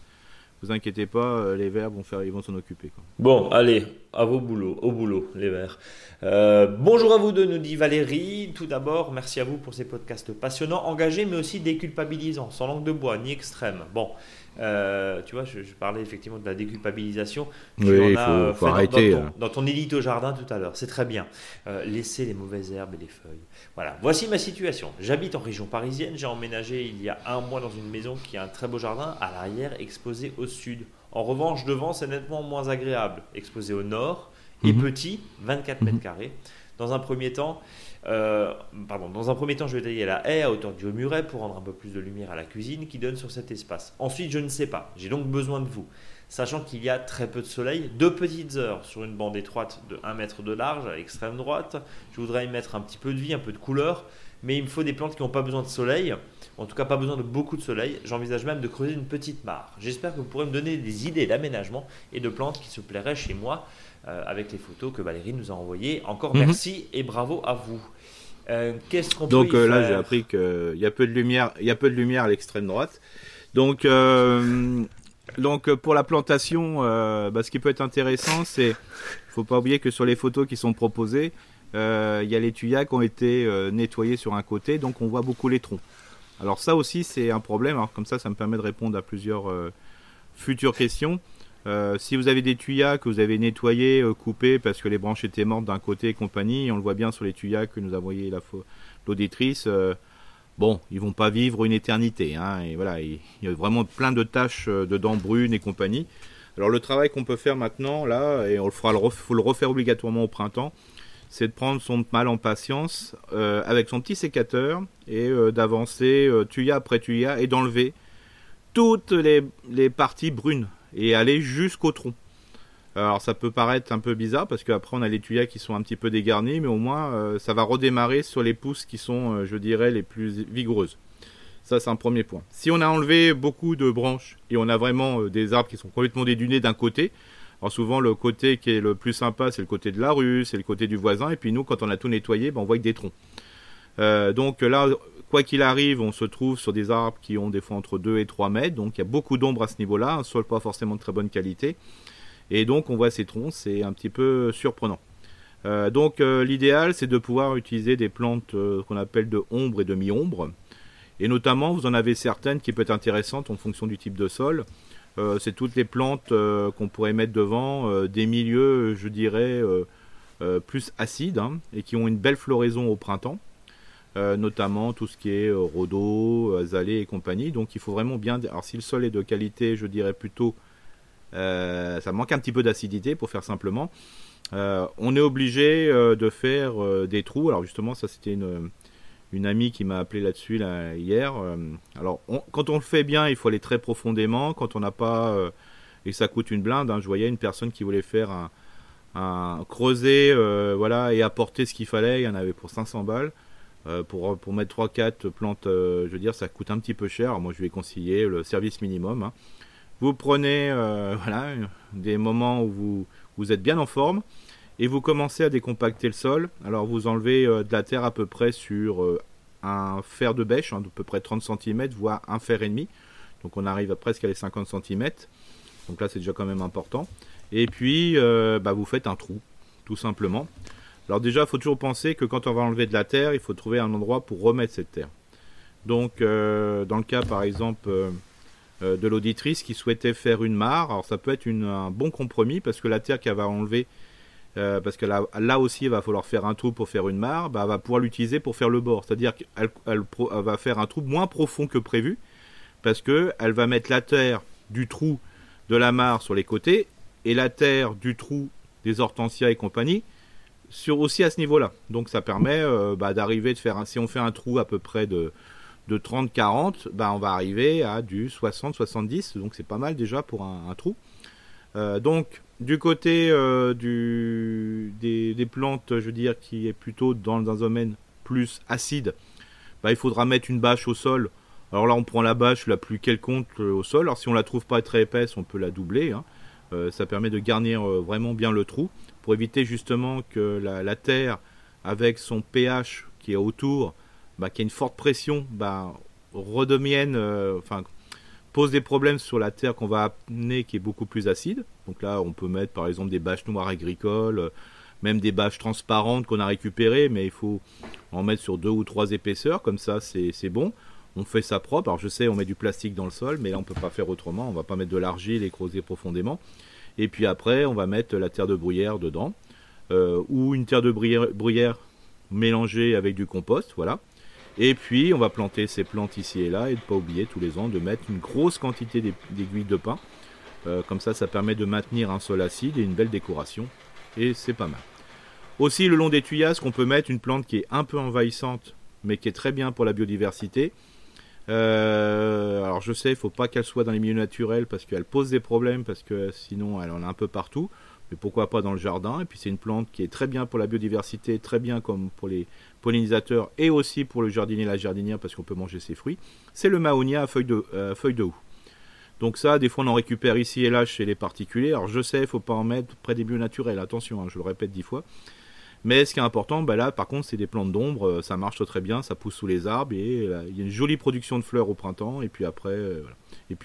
S2: Vous inquiétez pas, euh, les vers vont faire, ils s'en occuper.
S1: Bon, allez, à vos boulots, au boulot, les vers. Euh, bonjour à vous deux, nous dit Valérie. Tout d'abord, merci à vous pour ces podcasts passionnants, engagés, mais aussi déculpabilisants, sans langue de bois, ni extrême. Bon, euh, tu vois, je, parlais effectivement de la déculpabilisation.
S2: Tu oui, il faut, arrêter.
S1: Hein. Dans ton, édito jardin tout à l'heure, c'est très bien. Euh, laisser les mauvaises herbes et les feuilles. Voilà, voici ma situation. J'habite en région parisienne. J'ai emménagé il y a un mois dans une maison qui a un très beau jardin, à l'arrière exposé au sud. En revanche, devant, c'est nettement moins agréable. Exposé au nord et mhm. petit, 24 mètres mhm. carrés. Dans un premier temps, euh, pardon, dans un premier temps, je vais tailler la haie à hauteur du haut muret pour rendre un peu plus de lumière à la cuisine qui donne sur cet espace. Ensuite, je ne sais pas. J'ai donc besoin de vous. Sachant qu'il y a très peu de soleil, deux petites heures sur une bande étroite de 1 mètre de large à l'extrême droite. Je voudrais y mettre un petit peu de vie, un peu de couleur, mais il me faut des plantes qui n'ont pas besoin de soleil, en tout cas pas besoin de beaucoup de soleil. J'envisage même de creuser une petite mare. J'espère que vous pourrez me donner des idées d'aménagement et de plantes qui se plairaient chez moi avec les photos que Valérie nous a envoyées. Encore mhm. merci et bravo à vous. Euh, qu'est-ce qu'on
S2: Donc euh, là, j'ai appris qu'il y a peu de lumière, il y a peu de lumière à l'extrême droite. Donc, donc pour la plantation, bah, ce qui peut être intéressant, c'est, faut pas oublier que sur les photos qui sont proposées, il y a les tuyas qui ont été nettoyés sur un côté, donc on voit beaucoup les troncs. Alors ça aussi, c'est un problème. Alors comme ça, ça me permet de répondre à plusieurs futures questions. Euh, si vous avez des tuyas que vous avez nettoyés, euh, coupés parce que les branches étaient mortes d'un côté et compagnie, on le voit bien sur les tuyas que nous avons envoyés l'auditrice, euh, bon, ils vont pas vivre une éternité. Hein, voilà, il, y a vraiment plein de taches de dents brunes et compagnie. Alors le travail qu'on peut faire maintenant, là, et on le fera, faut le refaire obligatoirement au printemps, c'est de prendre son mal en patience avec son petit sécateur et d'avancer tuya après tuya et d'enlever toutes les parties brunes et aller jusqu'au tronc. Alors ça peut paraître un peu bizarre parce qu'après on a les tuyas qui sont un petit peu dégarnis, mais au moins euh, ça va redémarrer sur les pousses qui sont, euh, je dirais, les plus vigoureuses. Ça c'est un premier point. Si on a enlevé beaucoup de branches et on a vraiment euh, des arbres qui sont complètement dédunés d'un côté, alors souvent le côté qui est le plus sympa c'est le côté de la rue, c'est le côté du voisin, et puis nous quand on a tout nettoyé, ben, on voit que des troncs. donc là, Quoi qu'il arrive, on se trouve sur des arbres qui ont des fois entre 2 et 3 mètres, donc il y a beaucoup d'ombre à ce niveau-là, un sol pas forcément de très bonne qualité. Et donc on voit ces troncs, c'est un petit peu surprenant. Euh, donc euh, l'idéal c'est de pouvoir utiliser des plantes euh, qu'on appelle de ombre et de mi-ombre. Et notamment vous en avez certaines qui peuvent être intéressantes en fonction du type de sol. c'est toutes les plantes qu'on pourrait mettre devant des milieux, je dirais, plus acides hein, et qui ont une belle floraison au printemps. Euh, notamment tout ce qui est euh, rhodo, azalée et compagnie. Donc il faut vraiment bien. Alors si le sol est de qualité, je dirais plutôt, euh, ça manque un petit peu d'acidité pour faire simplement. on est obligé de faire des trous. Alors justement, ça c'était une, amie qui m'a appelé là-dessus là, hier. alors quand on le fait bien, il faut aller très profondément. Quand on n'a pas et ça coûte une blinde. Hein, je voyais une personne qui voulait faire un, un creuser, voilà, et apporter ce qu'il fallait. Il y en avait pour 500 balles. Euh, pour, pour mettre 3-4 plantes, euh, je veux dire, ça coûte un petit peu cher. moi, je vais conseiller le service minimum. Hein. Vous prenez euh, voilà, des moments où vous, vous êtes bien en forme et vous commencez à décompacter le sol. Alors vous enlevez de la terre à peu près sur un fer de bêche, hein, d'à peu près 30 cm, voire un fer et demi. Donc on arrive à presque à les 50 cm. Donc là c'est déjà quand même important. Et puis bah, vous faites un trou, tout simplement. Alors déjà, il faut toujours penser que quand on va enlever de la terre, il faut trouver un endroit pour remettre cette terre. Donc, euh, dans le cas, par exemple, euh, euh, de l'auditrice qui souhaitait faire une mare, alors ça peut être un bon compromis parce que la terre qu'elle va enlever, parce que là, aussi, il va falloir faire un trou pour faire une mare, bah, elle va pouvoir l'utiliser pour faire le bord. C'est-à-dire qu'elle va faire un trou moins profond que prévu parce qu'elle va mettre la terre du trou de la mare sur les côtés et la terre du trou des hortensias et compagnie sur aussi à ce niveau-là. Donc ça permet bah, d'arriver de faire si on fait un trou à peu près de de 30-40, bah, on va arriver à du 60-70, donc c'est pas mal déjà pour un, trou. Euh, donc du côté euh, du, des, plantes, je veux dire, qui est plutôt dans, un domaine plus acide, bah, il faudra mettre une bâche au sol. Alors là, on prend la bâche la plus quelconque euh, au sol. Alors si on la trouve pas très épaisse, on peut la doubler. Hein. Ça permet de garnir vraiment bien le trou pour éviter justement que la, terre, avec son pH qui est autour, bah, qui a une forte pression, bah, euh, enfin, pose des problèmes sur la terre qu'on va amener qui est beaucoup plus acide. Donc là, on peut mettre par exemple des bâches noires agricoles, euh, même des bâches transparentes qu'on a récupérées, mais il faut en mettre sur deux ou trois épaisseurs, comme ça c'est bon. On fait ça propre. Alors je sais, on met du plastique dans le sol, mais là on peut pas faire autrement. On va pas mettre de l'argile et creuser profondément. Et puis après, on va mettre la terre de bruyère dedans, euh, ou une terre de bruyère, mélangée avec du compost, voilà. Et puis, on va planter ces plantes ici et là et ne pas oublier tous les ans de mettre une grosse quantité d'aiguilles de pin. Euh, comme ça, ça permet de maintenir un sol acide et une belle décoration. Et c'est pas mal. Aussi, le long des tuyasses, qu'on peut mettre une plante qui est un peu envahissante, mais qui est très bien pour la biodiversité. Euh, alors, je sais, il ne faut pas qu'elle soit dans les milieux naturels parce qu'elle pose des problèmes, parce que sinon, elle en a un peu partout mais pourquoi pas dans le jardin? Et puis c'est une plante qui est très bien pour la biodiversité, très bien comme pour les pollinisateurs et aussi pour le jardinier la jardinière parce qu'on peut manger ses fruits. C'est le mahonia à feuilles de, euh, de houx. Donc ça, des fois on en récupère ici et là chez les particuliers. Alors je sais, il faut pas en mettre près des bio naturels, attention, hein, je le répète dix fois. Mais ce qui est important, bah là par contre c'est des plantes d'ombre, euh, ça marche très bien, ça pousse sous les arbres et euh, il y a une jolie production de fleurs au printemps et puis après,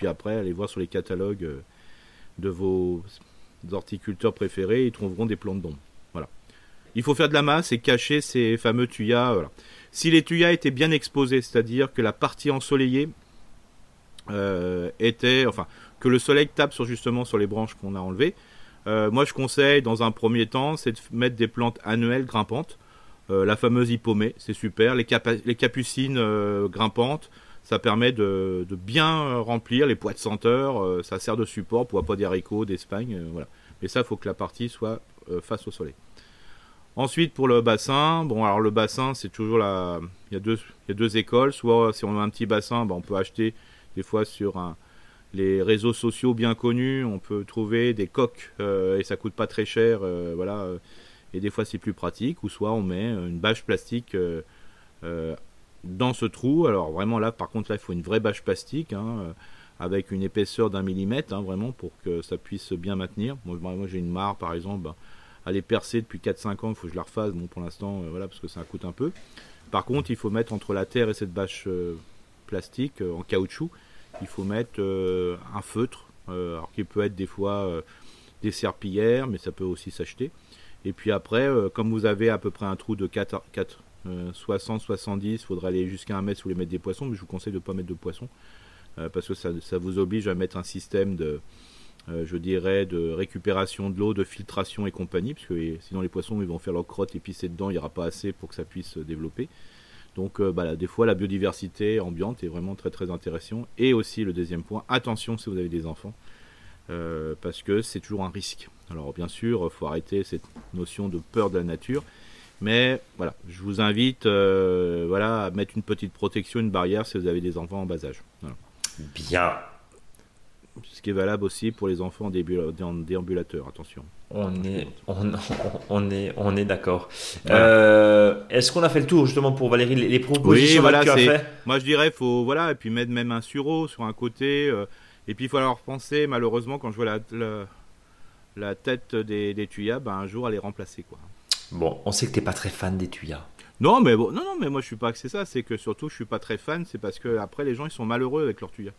S2: après allez voir sur les catalogues de vos horticulteurs préférés, ils trouveront des plantes d'ombre. Voilà. Il faut faire de la masse et cacher ces fameux tuyas. Si les tuyas étaient bien exposés, c'est-à-dire que la partie ensoleillée euh, était, enfin, que le soleil tape justement sur les branches qu'on a enlevées, euh, moi je conseille dans un premier temps, c'est de mettre des plantes annuelles grimpantes. Euh, la fameuse hippomée, c'est super. Les, capucines grimpantes, ça permet de, bien remplir les poids de senteur. ça sert de support pour pas des haricots d'Espagne. voilà. Mais ça, il faut que la partie soit euh, face au soleil. Ensuite, pour le bassin, bon, alors le bassin, c'est toujours la. Il y, a deux, il y a deux écoles. Soit si on a un petit bassin, ben, on peut acheter des fois sur un, les réseaux sociaux bien connus, on peut trouver des coques euh, et ça coûte pas très cher. Euh, voilà. Et des fois, c'est plus pratique. Ou soit on met une bâche plastique dans ce trou. Alors vraiment là, par contre, là, il faut une vraie bâche plastique. Hein, avec une épaisseur d'un millimètre, hein, vraiment, pour que ça puisse bien maintenir. Moi, moi j'ai une mare, par exemple, ben, elle est percée depuis 4-5 ans, il faut que je la refasse, bon, pour l'instant, euh, voilà, parce que ça coûte un peu. Par contre, il faut mettre entre la terre et cette bâche euh, plastique euh, en caoutchouc, il faut mettre un feutre, alors qui peut être des fois des serpillères, mais ça peut aussi s'acheter. Et puis après, comme vous avez à peu près un trou de 4, 4 60-70, il faudrait aller jusqu'à 1 mètre si vous voulez mettre des poissons, mais je vous conseille de ne pas mettre de poissons. Euh, parce que ça, vous oblige à mettre un système de, euh, je dirais, de récupération de l'eau, de filtration et compagnie, parce que sinon les poissons vont faire leur crotte et pisser dedans, il n'y aura pas assez pour que ça puisse se développer. Donc euh, bah, des fois la biodiversité ambiante est vraiment très très intéressante. Et aussi le deuxième point, attention si vous avez des enfants, parce que c'est toujours un risque. Alors bien sûr, il faut arrêter cette notion de peur de la nature. Mais voilà, je vous invite voilà, à mettre une petite protection, une barrière si vous avez des enfants en bas âge.
S1: Bien.
S2: Ce qui est valable aussi pour les enfants en déambulateur, attention.
S1: On est, on, est, on est d'accord. Euh, est-ce qu'on a fait le tour justement pour Valérie les, propositions
S2: oui, voilà, que tu as fait Moi je dirais faut voilà et puis mettre même un sureau sur un côté euh, et puis il faut alors penser malheureusement quand je vois la, la tête des, des tuyas, bah, un jour, elle est remplacée. Quoi.
S1: Bon, on sait que tu n'es pas très fan des tuyas.
S2: Non, mais bon, non, non, mais moi je suis pas que c'est ça. C'est que surtout, je suis pas très fan. C'est parce que après, les gens, ils sont malheureux avec leurs tuyas.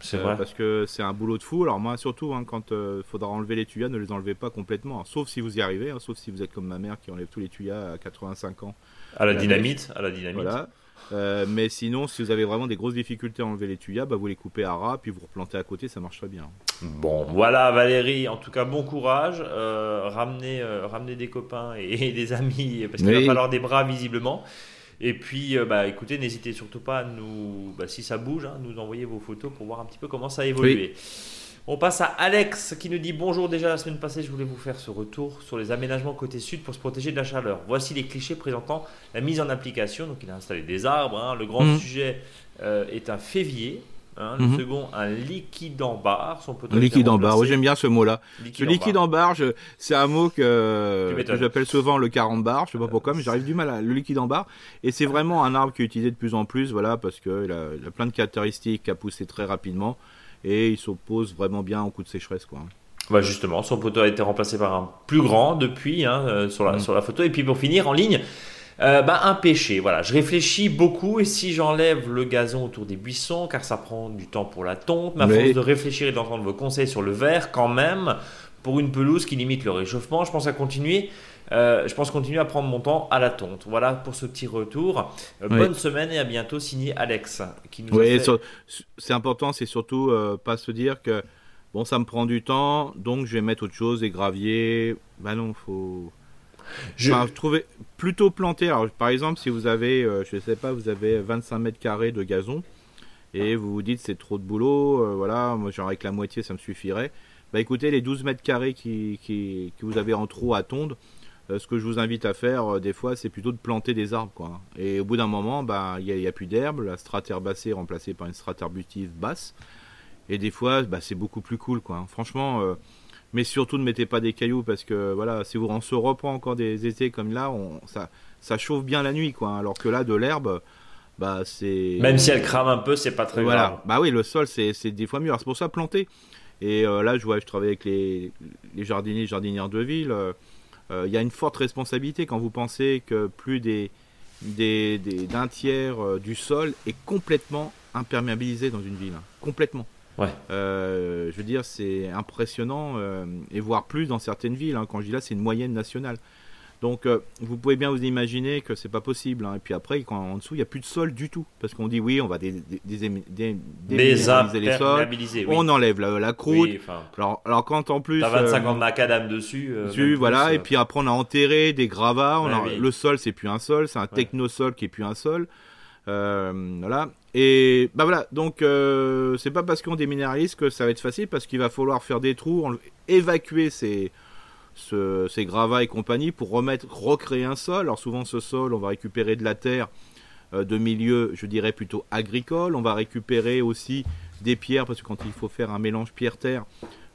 S1: C'est
S2: Euh,
S1: vrai.
S2: Parce que c'est un boulot de fou. Alors moi, surtout, hein, quand il faudra enlever les tuyas, ne les enlevez pas complètement. hein. Sauf si vous y arrivez, hein, sauf si vous êtes comme ma mère qui enlève tous les tuyas à 85 ans.
S1: À la
S2: la
S1: dynamite, à la dynamite.
S2: Voilà. Euh, mais sinon, si vous avez vraiment des grosses difficultés à enlever les tuyas, bah, vous les coupez à ras, puis vous replantez à côté, ça marche très bien.
S1: Bon, voilà Valérie, en tout cas bon courage, euh, ramenez, euh, ramenez des copains et, et des amis, parce qu'il
S2: Oui.
S1: va falloir des bras visiblement. Et puis, euh, bah, écoutez, n'hésitez surtout pas à nous, bah, si ça bouge, hein, nous envoyer vos photos pour voir un petit peu comment ça a évolué. On passe à Alex qui nous dit bonjour déjà la semaine passée je voulais vous faire ce retour sur les aménagements côté sud pour se protéger de la chaleur. Voici les clichés présentant la mise en application. Donc il a installé des arbres. hein. Le grand
S2: Mhm.
S1: sujet euh, est un févier. Hein. Le second un liquide en a été
S2: liquide en j'aime bien ce mot-là. Le liquide en barre, je- c'est un mot que, j'appelle souvent le 40 bar, je sais pas pourquoi, mais j'arrive du mal à le liquide en barre. Et c'est vraiment un arbre qui est utilisé de plus en plus, voilà, parce qu'il a, il a plein de caractéristiques à pousser très rapidement et il s'oppose vraiment bien au coup de sécheresse, quoi.
S1: Bah justement, son poteau a été remplacé par un plus grand depuis hein, euh, sur, la,
S2: Mhm.
S1: sur la photo. Et puis pour finir, en ligne, euh, bah, un péché. Voilà, je réfléchis beaucoup et si j'enlève le gazon autour des buissons, car ça prend du temps pour la tonte, ma
S2: Mais-
S1: force de réfléchir et d'entendre vos conseils sur le verre, quand même, pour une pelouse qui limite le réchauffement, je pense à continuer. euh, je pense continuer à prendre mon temps à la tonte. Voilà pour ce petit retour. Euh,
S2: Oui.
S1: Bonne semaine et à bientôt. Signé Alex. Qui nous
S2: Oui,
S1: fait-
S2: sur- c'est important, c'est surtout euh, pas se dire que bon, ça me prend du temps, donc je vais mettre autre chose, des graviers. Bah non, faut.
S1: Je-
S2: Enfin, trouver plutôt planter. Alors, par exemple, si vous avez, euh, je sais pas, vous avez 25 mètres carrés de gazon et vous vous dites c'est trop de boulot, euh, voilà, moi genre avec la moitié ça me suffirait. Bah écoutez, les 12 mètres carrés qui, qui, vous avez en trop à tondre, euh, ce que je vous invite à faire des fois, c'est plutôt de planter des arbres, quoi. Et au bout d'un moment, bah il y a, il y a plus d'herbe, la strate herbacée est remplacée par une strate arbustive basse. Et des fois, bah, c'est beaucoup plus cool, quoi. Franchement. Mais surtout ne mettez pas des cailloux parce que voilà, si vous on se reprend encore des étés comme là, on, ça, ça chauffe bien la nuit quoi. Alors que là de l'herbe, bah c'est
S1: Même si elle crame un peu, c'est pas très
S2: voilà.
S1: grave.
S2: Bah oui, le sol c'est des fois mieux. Alors c'est pour ça planter. Et euh, là je vois, je travaille avec les, les jardiniers, jardinières de ville. euh, euh, Il y a une forte responsabilité quand vous pensez que plus des d'un tiers du sol est complètement imperméabilisé dans une ville, hein. complètement.
S1: Ouais.
S2: Euh, je veux dire, c'est impressionnant, euh, et voire plus dans certaines villes. hein. Quand je dis là, c'est une moyenne nationale. Donc, euh, vous pouvez bien vous imaginer que c'est pas possible. hein. Et puis après, quand en dessous, il n'y a plus de sol du tout, parce qu'on dit oui, on va dé- dé- dé- dé- déminéraliser les sols,
S1: oui.
S2: on enlève la, la croûte.
S1: Oui,
S2: Alors, alors quand en plus,
S1: T'as 25
S2: euh,
S1: ans de macadam dessus. euh,
S2: dessus, voilà,
S1: plus,
S2: et
S1: euh,
S2: puis après on a enterré des gravats, on
S1: Ouais,
S2: a-
S1: oui.
S2: le sol c'est plus un sol, c'est un technosol qui est plus un sol. Euh, voilà. Et bah voilà, donc euh, c'est pas parce qu'on déminéralise que ça va être facile, parce qu'il va falloir faire des trous, évacuer ces, ce- ces gravats et compagnie pour remettre, recréer un sol. Alors souvent ce sol, on va récupérer de la terre euh, de milieu, je dirais plutôt agricole. On va récupérer aussi des pierres, parce que quand il faut faire un mélange pierre-terre,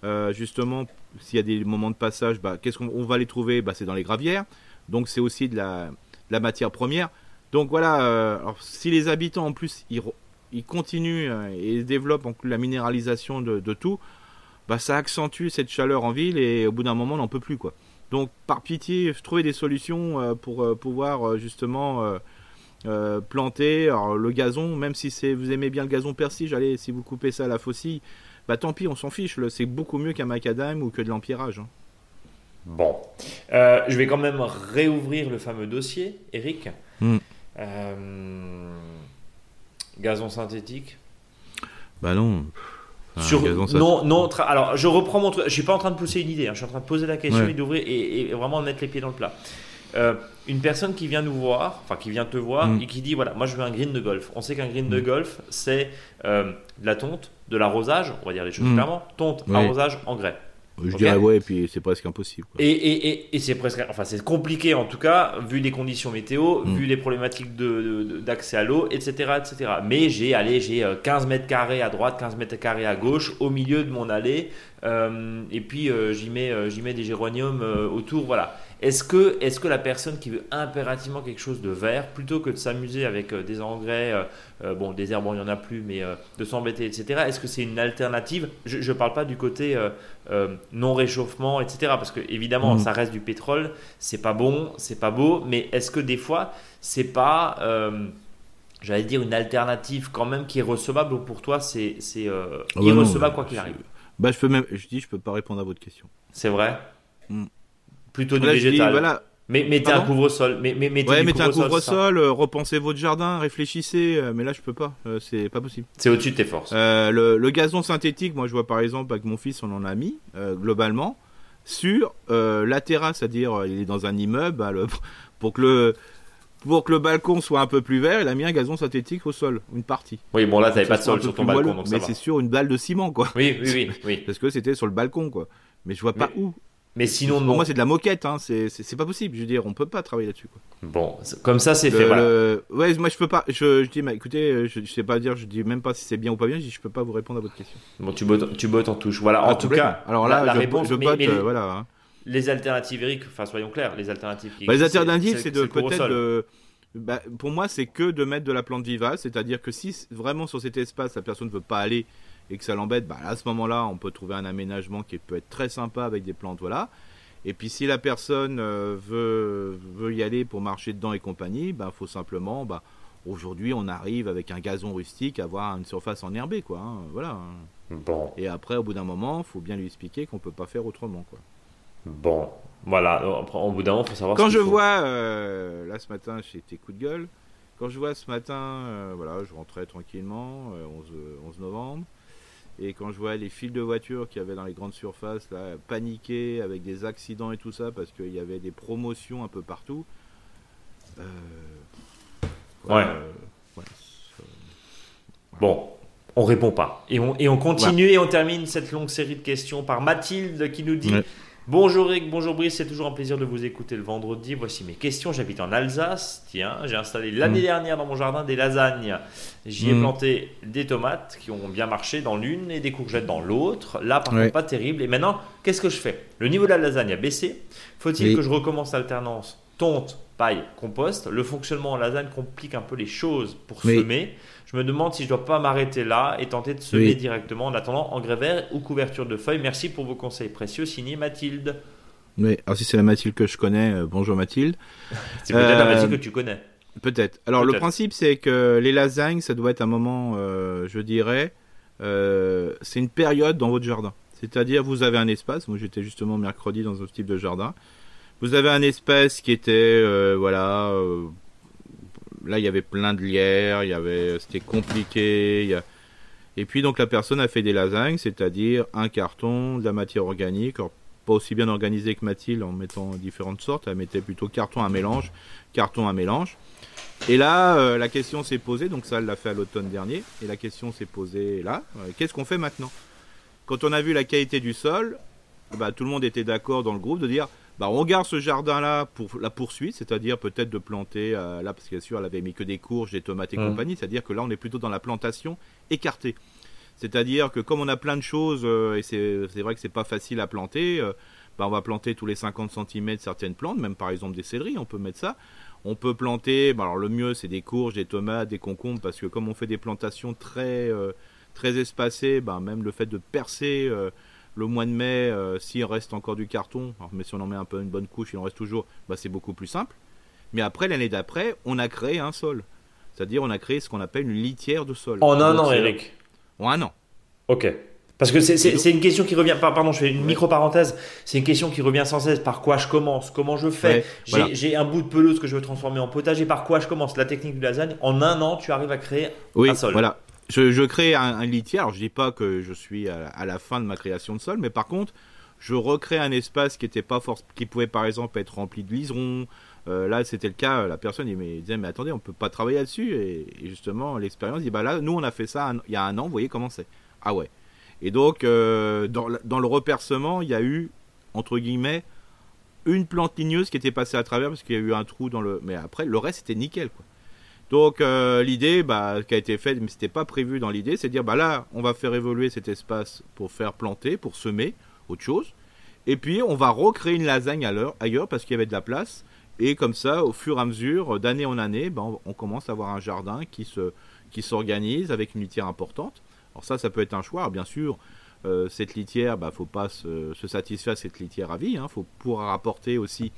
S2: euh, justement, s'il y a des moments de passage, bah, qu'est-ce qu'on on va les trouver? Bah, C'est dans les gravières. Donc c'est aussi de la matière première. Donc voilà, euh, alors, si les habitants en plus ils, continuent euh, et développent en plus la minéralisation de, de tout, bah, ça accentue cette chaleur en ville et au bout d'un moment on n'en peut plus quoi. Donc par pitié, trouver des solutions euh, pour pouvoir justement euh, planter alors, le gazon, même si c'est vous aimez bien le gazon persige, allez si vous coupez ça à la faucille, bah tant pis on s'en fiche, c'est beaucoup mieux qu'un macadam ou que de l'empierrage. hein.
S1: Bon. Euh, je vais quand même réouvrir le fameux dossier, Eric.
S2: Hmm.
S1: Euh, Gazon synthétique.
S2: Bah non. Enfin,
S1: Sur-
S2: gazon, ça-
S1: non, non. tra- Alors, je reprends mon truc. Je suis pas en train de pousser une idée. hein. Je suis en train de poser la question
S2: Ouais.
S1: et d'ouvrir et, et vraiment de mettre les pieds dans le plat. Euh, une personne qui vient nous voir, enfin qui vient te voir
S2: Mm.
S1: et qui dit voilà, moi je veux un green de golf. On sait qu'un green de
S2: Mm.
S1: golf, c'est euh, de la tonte, de l'arrosage, on va dire les choses
S2: Mm.
S1: clairement, tonte,
S2: Oui.
S1: arrosage, engrais.
S2: Je dirais ouais, et puis c'est presque impossible. quoi.
S1: Et, et, et, et c'est presque, enfin c'est compliqué en tout cas, vu les conditions météo,
S2: Mm.
S1: vu les problématiques de- d'accès à l'eau, etc., etc. Mais j'ai, allez, j'ai euh, 15 mètres carrés à droite, 15 mètres carrés à gauche, au milieu de mon allée, et puis j'y mets, j'y mets des géraniums autour. Voilà. Est-ce que, est que la personne qui veut impérativement quelque chose de vert, plutôt que de s'amuser avec des engrais, bon, des herbes, il n'y en a plus, mais de s'embêter, etc., est-ce que c'est une alternative? Je ne parle pas du côté non réchauffement, etc., parce que évidemment, mmh. ça reste du pétrole, c'est pas bon, c'est pas beau, mais est-ce que des fois, c'est pas j'allais dire, une alternative quand même qui est recevable ou pour toi c'est euh, ah bah irrecevable quoi qu'il arrive?
S2: Bah, je, peux même, je dis, je peux pas répondre à votre question.
S1: C'est vrai hmm. Plutôt du végétal. voilà. Mais mettez un couvre-sol. Mais, mais, mettez
S2: ouais, mettez un couvre-sol, euh, repensez votre jardin, réfléchissez. Euh, mais là, je peux pas. c'est pas possible.
S1: C'est au-dessus de tes forces.
S2: Le, le, gazon synthétique, moi, je vois par exemple avec mon fils, on en a mis globalement sur la terrasse, c'est-à-dire il est dans un immeuble, bah, le, pour que le pour que le balcon soit un peu plus vert, il a mis un gazon synthétique au sol, une partie.
S1: Oui, bon là, t'avais pas de sol sur ton balcon,
S2: mais c'est sur une balle de ciment, quoi.
S1: Oui, oui, oui, oui.
S2: Parce que c'était sur le balcon, quoi. Mais je vois pas où.
S1: Mais sinon,
S2: pour moi, c'est de la moquette, hein. c'est pas possible. Je veux dire, on peut pas travailler là-dessus. Quoi.
S1: Bon, comme ça, c'est fait. Voilà.
S2: Ouais, moi, je peux pas. Je, dis, mais écoutez, je, sais pas dire, je dis même pas si c'est bien ou pas bien. Je dis, je peux pas vous répondre à votre question.
S1: Bon, tu bottes, tu bottes en touche. Voilà. en tout cas,
S2: alors là, la, je, réponse, je botte, euh, voilà. Hein.
S1: Les alternatives, Eric. Enfin, soyons clairs, les alternatives.
S2: Qui bah, les alternatives, c'est de peut-être de bah, pour moi, c'est que de mettre de la plante vivace, c'est-à-dire que si vraiment sur cet espace la personne ne veut pas aller et que ça l'embête, bah, à ce moment-là, on peut trouver un aménagement qui peut être très sympa avec des plantes, voilà. Et puis si la personne euh, veut, veut y aller pour marcher dedans et compagnie, il bah, faut simplement, bah, aujourd'hui, on arrive avec un gazon rustique à avoir une surface enherbée, quoi. Hein, voilà.
S1: Bon.
S2: Et après, au bout d'un moment, il faut bien lui expliquer qu'on peut pas faire autrement, quoi.
S1: Bon, voilà, au bout d'un moment, il faut savoir
S2: Quand je vois, euh, là ce matin, été coup de gueule. Quand je vois ce matin, euh, voilà, je rentrais tranquillement, 11, euh, 11, novembre. Et quand je vois les fils de voitures qu'il y avait dans les grandes surfaces, là, paniqués avec des accidents et tout ça, parce qu'il y avait des promotions un peu partout.
S1: ouais. Bon, on répond pas. Et on, et on continue et on termine cette longue série de questions par Mathilde qui nous dit Bonjour Rick, bonjour Brice, c'est toujours un plaisir de vous écouter le vendredi. Voici mes questions. J'habite en Alsace. Tiens, j'ai installé l'année mm. dernière dans mon jardin des lasagnes. J'y ai mm. planté des tomates qui ont bien marché dans l'une et des courgettes dans l'autre. Là, par contre, pas terrible. Et maintenant, qu'est-ce que je fais? Le niveau de la lasagne a baissé. Faut-il que je recommence l'alternance tonte, paille, compost Le fonctionnement en lasagne complique un peu les choses pour semer. Je me demande si je ne dois pas m'arrêter là et tenter de semer directement en attendant engrais vert ou couverture de feuilles. Merci pour vos conseils précieux. Signé Mathilde.
S2: Oui, alors si c'est la Mathilde que je connais, euh, bonjour Mathilde.
S1: c'est peut-être la Mathilde que tu connais.
S2: Peut-être. Alors le principe c'est que les lasagnes, ça doit être un moment, euh, je dirais, euh, c'est une période dans votre jardin. C'est-à-dire vous avez un espace, moi j'étais justement mercredi dans ce type de jardin, vous avez un espace qui était, voilà, là, il y avait plein de lierre, il y avait, c'était compliqué. Et puis donc la personne a fait des lasagnes, c'est-à-dire un carton, de la matière organique, pas aussi bien organisé que Mathilde en mettant différentes sortes. Elle mettait plutôt carton à mélange, carton à mélange. Et là, euh, la question s'est posée, donc ça, elle l'a fait à l'automne dernier, et la question s'est posée là, euh, qu'est-ce qu'on fait maintenant? Quand on a vu la qualité du sol, bah, tout le monde était d'accord dans le groupe de dire, bah, on garde ce jardin-là pour la poursuite, c'est-à-dire peut-être de planter, euh, là, parce qu'elle sûr, elle avait mis que des courges, des tomates et mmh. compagnie, c'est-à-dire que là, on est plutôt dans la plantation écartée. C'est-à-dire que comme on a plein de choses, euh, et c'est vrai que c'est pas facile à planter, euh, bah, on va planter tous les 50 cm certaines plantes, même par exemple des céleris, on peut mettre ça. On peut planter, bah, alors le mieux c'est des courges, des tomates, des concombres, parce que comme on fait des plantations très, très espacées, bah, même le fait de percer le mois de mai, euh, s'il reste encore du carton, mais si on en met un peu une bonne couche, il en reste toujours, bah, c'est beaucoup plus simple. Mais après, l'année d'après, on a créé un sol. C'est-à-dire, on a créé ce qu'on appelle une litière de sol.
S1: En un an, Eric
S2: En un an.
S1: Ok. Parce que c'est une question qui revient. Pardon, je fais une micro-parenthèse. C'est une question qui revient sans cesse. Par quoi je commence? Comment je fais? J'ai un bout de pelouse que je veux transformer en potager. Par quoi je commence? La technique du lasagne. En un an, tu arrives à créer un sol.
S2: Voilà je, crée un, litière. Alors, je dis pas que je suis à, la fin de ma création de sol, mais par contre, je recrée un espace qui était pas pouvait par exemple être rempli de liserons. Euh, là, c'était le cas. La personne me disait mais attendez, on peut pas travailler là-dessus. Et, justement, l'expérience dit bah là, nous on a fait ça il y a un an. Vous voyez comment c'est Ah ouais. Et donc, euh, dans, dans, le repercement, il y a eu entre guillemets une plante ligneuse qui était passée à travers parce qu'il y a eu un trou dans le. Mais après, le reste c'était nickel quoi. Donc l'idée bah, qui a été faite, mais c'était pas prévu dans l'idée, c'est de dire bah là, on va faire évoluer cet espace pour faire planter, pour semer autre chose. Et puis on va recréer une lasagne ailleurs parce qu'il y avait de la place. Et comme ça, au fur et à mesure, d'année en année, ben, on commence à avoir un jardin qui qui s'organise avec une litière importante. Alors ça, ça peut être un choix. bien sûr, euh, cette litière, bah, faut pas se, satisfaire à cette litière à vie. Hein. faut pouvoir apporter aussi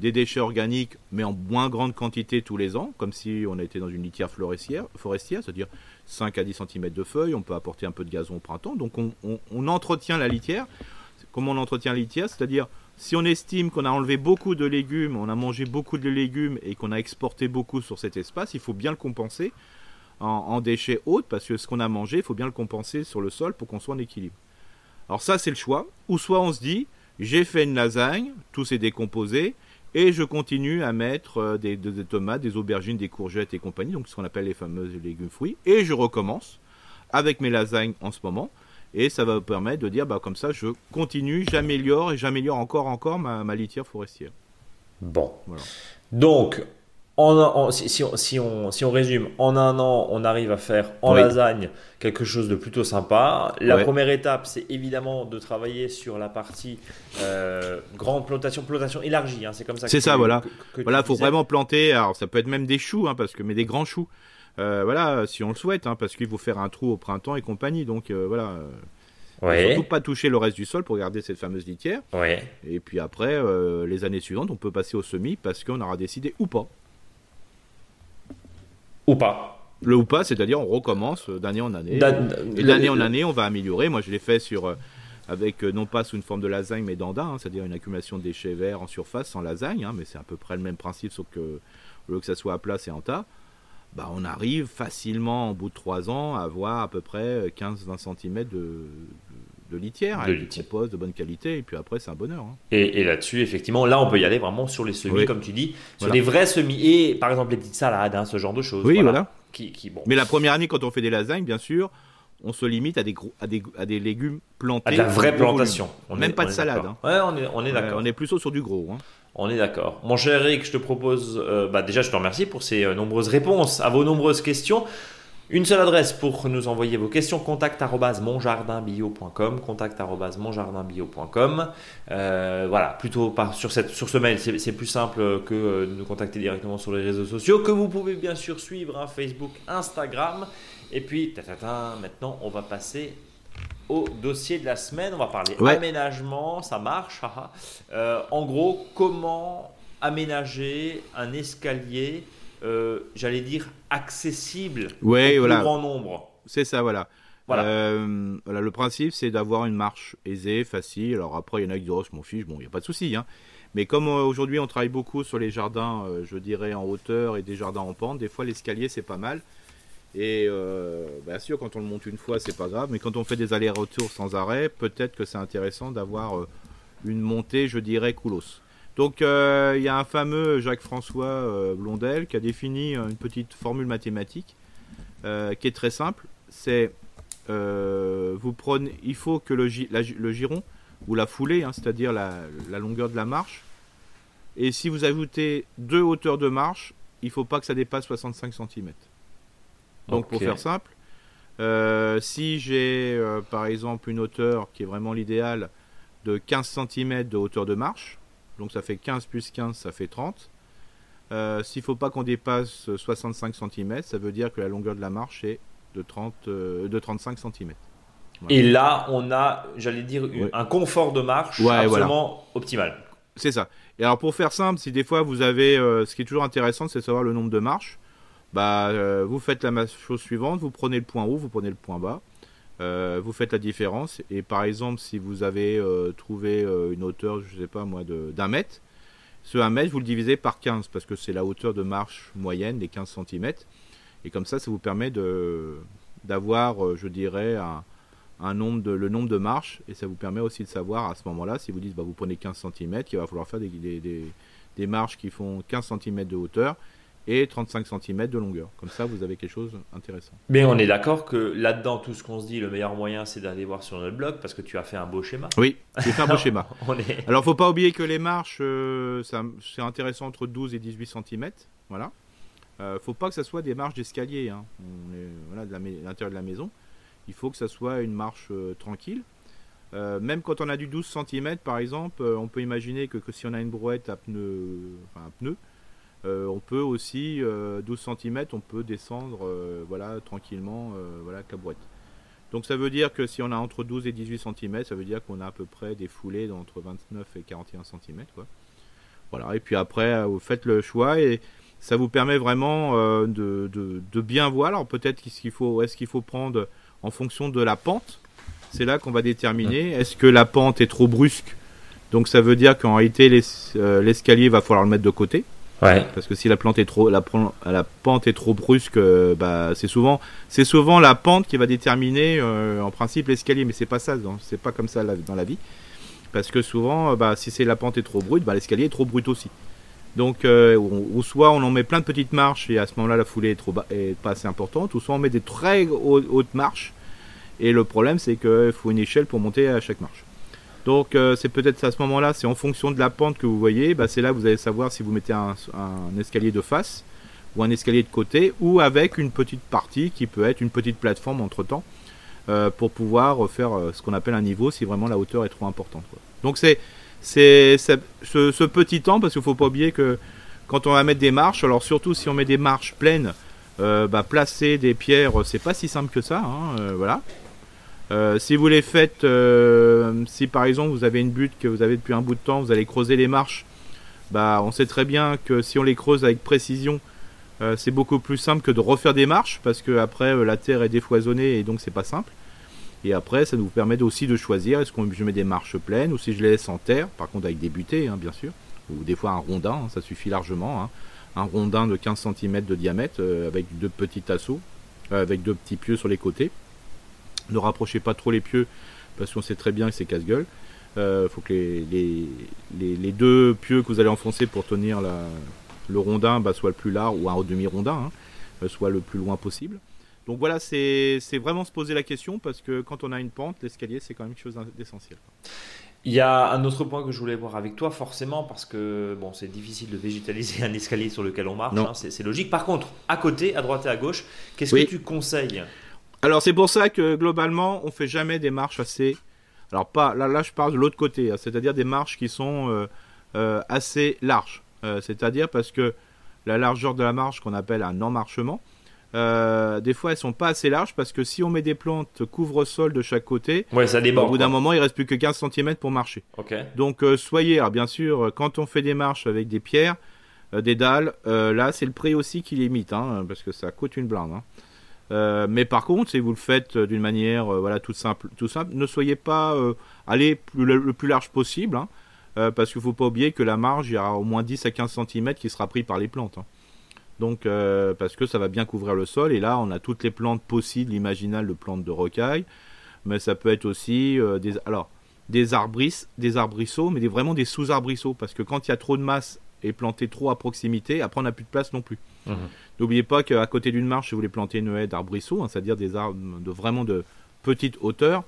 S2: des déchets organiques, mais en moins grande quantité tous les ans, comme si on était dans une litière forestière, forestière c'est-à-dire 5 à 10 cm de feuilles. On peut apporter un peu de gazon au printemps. Donc on, entretient la litière. Comment on entretient la litière? C'est-à-dire si on estime qu'on a enlevé beaucoup de légumes, on a mangé beaucoup de légumes et qu'on a exporté beaucoup sur cet espace, il faut bien le compenser en, déchets hauts parce que ce qu'on a mangé, il faut bien le compenser sur le sol pour qu'on soit en équilibre. Alors ça, c'est le choix. Ou soit on se dit, j'ai fait une lasagne, tout s'est décomposé, et je continue à mettre euh, des, tomates, des aubergines, des courgettes et compagnie, donc ce qu'on appelle les fameux légumes fruits, et je recommence avec mes lasagnes en ce moment. Et ça va me permettre de dire, bah, comme ça, je continue, j'améliore et j'améliore encore, encore ma, litière forestière.
S1: Bon. Donc, en, si, on, si, on, résume, en un an, on arrive à faire en lasagne quelque chose de plutôt sympa. La première étape, c'est évidemment de travailler sur la partie euh, grande plantation, plantation élargie. Hein, c'est comme ça.
S2: C'est ça, voilà. voilà, faut vraiment planter. Alors, ça peut être même des choux, hein, parce que mais des grands choux. Euh, voilà, si on le souhaite, hein, parce qu'il faut faire un trou au printemps et compagnie. Donc euh, voilà. Ouais. Surtout pas toucher le reste du sol pour garder cette fameuse litière.
S1: Ouais.
S2: Et puis après, euh, les années suivantes, on peut passer au semis parce qu'on aura décidé ou pas.
S1: Ou pas.
S2: Le ou pas, c'est-à-dire on recommence d'année en année. et d'année en année, on va améliorer. Moi, je l'ai fait sur avec non pas sous une forme de lasagne mais d'andin, hein, c'est-à-dire une accumulation de déchets verts en surface sans lasagne, hein, mais c'est à peu près le même principe sauf que au lieu que ça soit à plat, c'est en tas. Bah, on arrive facilement, au bout de 3 ans, à avoir à peu près 15-20 cm de, de, litière, de avec de bonne qualité, et puis après, c'est un bonheur. Hein.
S1: Et, là-dessus, effectivement, là, on peut y aller vraiment sur les semis, comme tu dis, sur les vrais semis, et par exemple les petites salades, hein, ce genre de choses.
S2: Oui, voilà. Qui, bon. Mais la première année, quand on fait des lasagnes, bien sûr, on se limite à des, à des, à des légumes plantés. À
S1: de la vraie plantation.
S2: On Même pas de salade. Hein.
S1: Ouais, on est, on est d'accord.
S2: on est plutôt sur du gros. Hein.
S1: On est d'accord. Mon cher Eric, je te propose, euh, bah déjà je te remercie pour ces euh, nombreuses réponses à vos nombreuses questions. Une seule adresse pour nous envoyer vos questions contact monjardinbio.com contact monjardinbio.com euh, voilà plutôt par, sur, cette, sur ce mail c'est plus simple que de nous contacter directement sur les réseaux sociaux que vous pouvez bien sûr suivre hein, Facebook Instagram et puis maintenant on va passer au dossier de la semaine. On va parler aménagement, ça marche. Euh, en gros, comment aménager un escalier, j'allais dire, accessible
S2: ouais,
S1: au
S2: plus
S1: grand nombre
S2: C'est ça, voilà. Euh, voilà. le principe, c'est d'avoir une marche aisée, facile. Alors après, il y en a qui disent, oh, mon fiche, bon, il n'y a pas de souci. Hein. Mais comme aujourd'hui, on travaille beaucoup sur les jardins, je dirais, en hauteur et des jardins en pente, des fois, l'escalier, c'est pas mal. Et euh, bien sûr, quand on le monte une fois, c'est pas grave, mais quand on fait des allers-retours sans arrêt, peut-être que c'est intéressant d'avoir euh, une montée, je dirais, coulos. Donc euh, il y a un fameux Jacques-François Blondel qui a défini une petite formule mathématique qui est très simple. C'est vous prenez, il faut que le, le giron ou la foulée, hein, c'est-à-dire la, la, longueur de la marche, et si vous ajoutez deux hauteurs de marche, il ne faut pas que ça dépasse 65 cm. Donc pour faire simple, euh, si j'ai euh, par exemple une hauteur qui est vraiment l'idéal de 15 cm de hauteur de marche, donc ça fait 15 plus 15, ça fait 30. Euh, s'il ne faut pas qu'on dépasse 65 cm, ça veut dire que la longueur de la marche est de, 30, de 35 cm.
S1: Et là, on a, j'allais dire, un confort de marche absolument optimal.
S2: C'est ça. Et alors pour faire simple, si des fois vous avez, ce qui est toujours intéressant, c'est de savoir le nombre de marches bah, euh, vous faites la chose suivante, vous prenez le point haut, vous prenez le point bas, euh, vous faites la différence, et par exemple, si vous avez euh, trouvé une hauteur, je sais pas moi, d'un mètre, ce 1 mètre, vous le divisez par 15, parce que c'est la hauteur de marche moyenne, les 15 cm, et comme ça, ça vous permet d'avoir, je dirais, un, nombre de, le nombre de marches, et ça vous permet aussi de savoir à ce moment-là, si vous dites, bah, vous prenez 15 cm, il va falloir faire des, des, des marches qui font 15 cm de hauteur, et 35 cm de longueur. Comme ça, vous avez quelque chose d'intéressant.
S1: Mais on est d'accord que là-dedans, tout ce qu'on se dit, le meilleur moyen, c'est d'aller voir sur notre blog parce que tu as fait un beau schéma.
S2: Oui, j'ai fait un beau schéma. Alors, il Alors, faut pas oublier que les marches, euh, c'est intéressant entre 12 et 18 cm. Voilà. euh, faut pas que ça soit des marches d'escalier. Hein. Voilà, de l'intérieur de la maison. Il faut que ça soit une marche euh, tranquille. Euh, même quand on a du 12 cm par exemple, on peut imaginer que, si on a une brouette à pneu, enfin un pneu, on peut aussi 12 cm, on peut descendre voilà tranquillement voilà avec la brouette. Donc ça veut dire que si on a entre 12 et 18 cm, ça veut dire qu'on a à peu près des foulées d'entre 29 et 41 cm quoi. Voilà, et puis après vous faites le choix et ça vous permet vraiment euh, de, de, bien voir. Alors peut-être qu'est-ce qu'il faut, est-ce qu'il faut prendre en fonction de la pente. C'est là qu'on va déterminer. Est-ce que la pente est trop brusque Donc ça veut dire qu'en réalité euh, l'escalier va falloir le mettre de côté.
S1: Ouais.
S2: Parce que si la plante est trop, la, la pente est trop brusque, euh, bah c'est souvent, c'est souvent la pente qui va déterminer en principe l'escalier, mais c'est pas ça, c'est pas comme ça dans la vie. Parce que souvent, bah, si c'est la pente est trop brute, bah, l'escalier est trop brut aussi. Donc, euh, ou, soit on en met plein de petites marches et à ce moment-là la foulée est, trop est pas assez importante, ou soit on met des très hautes, marches et le problème c'est qu'il faut une échelle pour monter à chaque marche. Donc euh, c'est peut-être à ce moment-là, c'est en fonction de la pente que vous voyez, bah, c'est là que vous allez savoir si vous mettez un, escalier de face ou un escalier de côté ou avec une petite partie qui peut être une petite plateforme entre temps euh, pour pouvoir faire ce qu'on appelle un niveau si vraiment la hauteur est trop importante. Donc c'est ce, petit temps, parce qu'il ne faut pas oublier que quand on va mettre des marches, alors surtout si on met des marches pleines, euh, bah, placer des pierres, c'est pas si simple que ça. Hein, euh, voilà. Euh, si vous les faites, si par exemple vous avez une butte que vous avez depuis un bout de temps, vous allez creuser les marches, bah, on sait très bien que si on les creuse avec précision, c'est beaucoup plus simple que de refaire des marches parce que après la terre est défoisonnée et donc c'est pas simple. Et après, ça nous permet aussi de choisir est-ce que je mets des marches pleines ou si je les laisse en terre, par contre avec des butées, hein, bien sûr, ou des fois un rondin, hein, ça suffit largement. Hein. Un rondin de 15 cm de diamètre euh, avec deux petits tasseaux, euh, avec deux petits pieux sur les côtés. Ne rapprochez pas trop les pieux parce qu'on sait très bien que c'est casse-gueule. Il euh, faut que les, les, deux pieux que vous allez enfoncer pour tenir le rondin bah, soient le plus large, ou un demi-rondin, soit le plus loin possible. Donc voilà, c'est vraiment se poser la question parce que quand on a une pente, l'escalier, c'est quand même quelque chose d'essentiel.
S1: Il y a un autre point que je voulais voir avec toi, forcément, parce que bon, c'est difficile de végétaliser un escalier sur lequel on marche, hein, c'est logique. Par contre, à côté, à droite et à gauche, qu'est-ce que tu conseilles?
S2: Alors c'est pour ça que globalement, on fait jamais des marches assez. Alors pas là, là je parle de l'autre côté, hein, c'est-à-dire des marches qui sont euh, euh, assez larges. Euh, c'est-à-dire parce que la largeur de la marche qu'on appelle un emmarchement, des fois, elles sont pas assez larges parce que si on met des plantes couvre-sol de chaque côté,
S1: ouais, ça déborde,
S2: au bout d'un moment, il reste plus que 15 cm pour marcher. Donc, soyez, alors, bien sûr, quand on fait des marches avec des pierres, des dalles, là, c'est le prix aussi qui limite, hein, parce que ça coûte une blinde. Hein. Mais par contre, si vous le faites d'une manière, voilà, tout simple, tout simple, ne soyez pas, allez le, plus large possible, hein, parce qu'il faut pas oublier que la marge, il y aura au moins 10 à 15 cm qui sera pris par les plantes. Donc, euh, parce que ça va bien couvrir le sol. Et là, on a toutes les plantes possibles, imaginales de plantes de rocaille. Mais ça peut être aussi euh, des, alors, des des arbrisseaux, mais vraiment des sous-arbrisseaux. Parce que quand il y a trop de masse et planté trop à proximité, après on n'a plus de place non plus. Mhm. N'oubliez pas qu'à côté d'une marche, si vous voulez planter une haie d'arbrisseaux, hein, c'est-à-dire des arbres de vraiment de petite hauteur,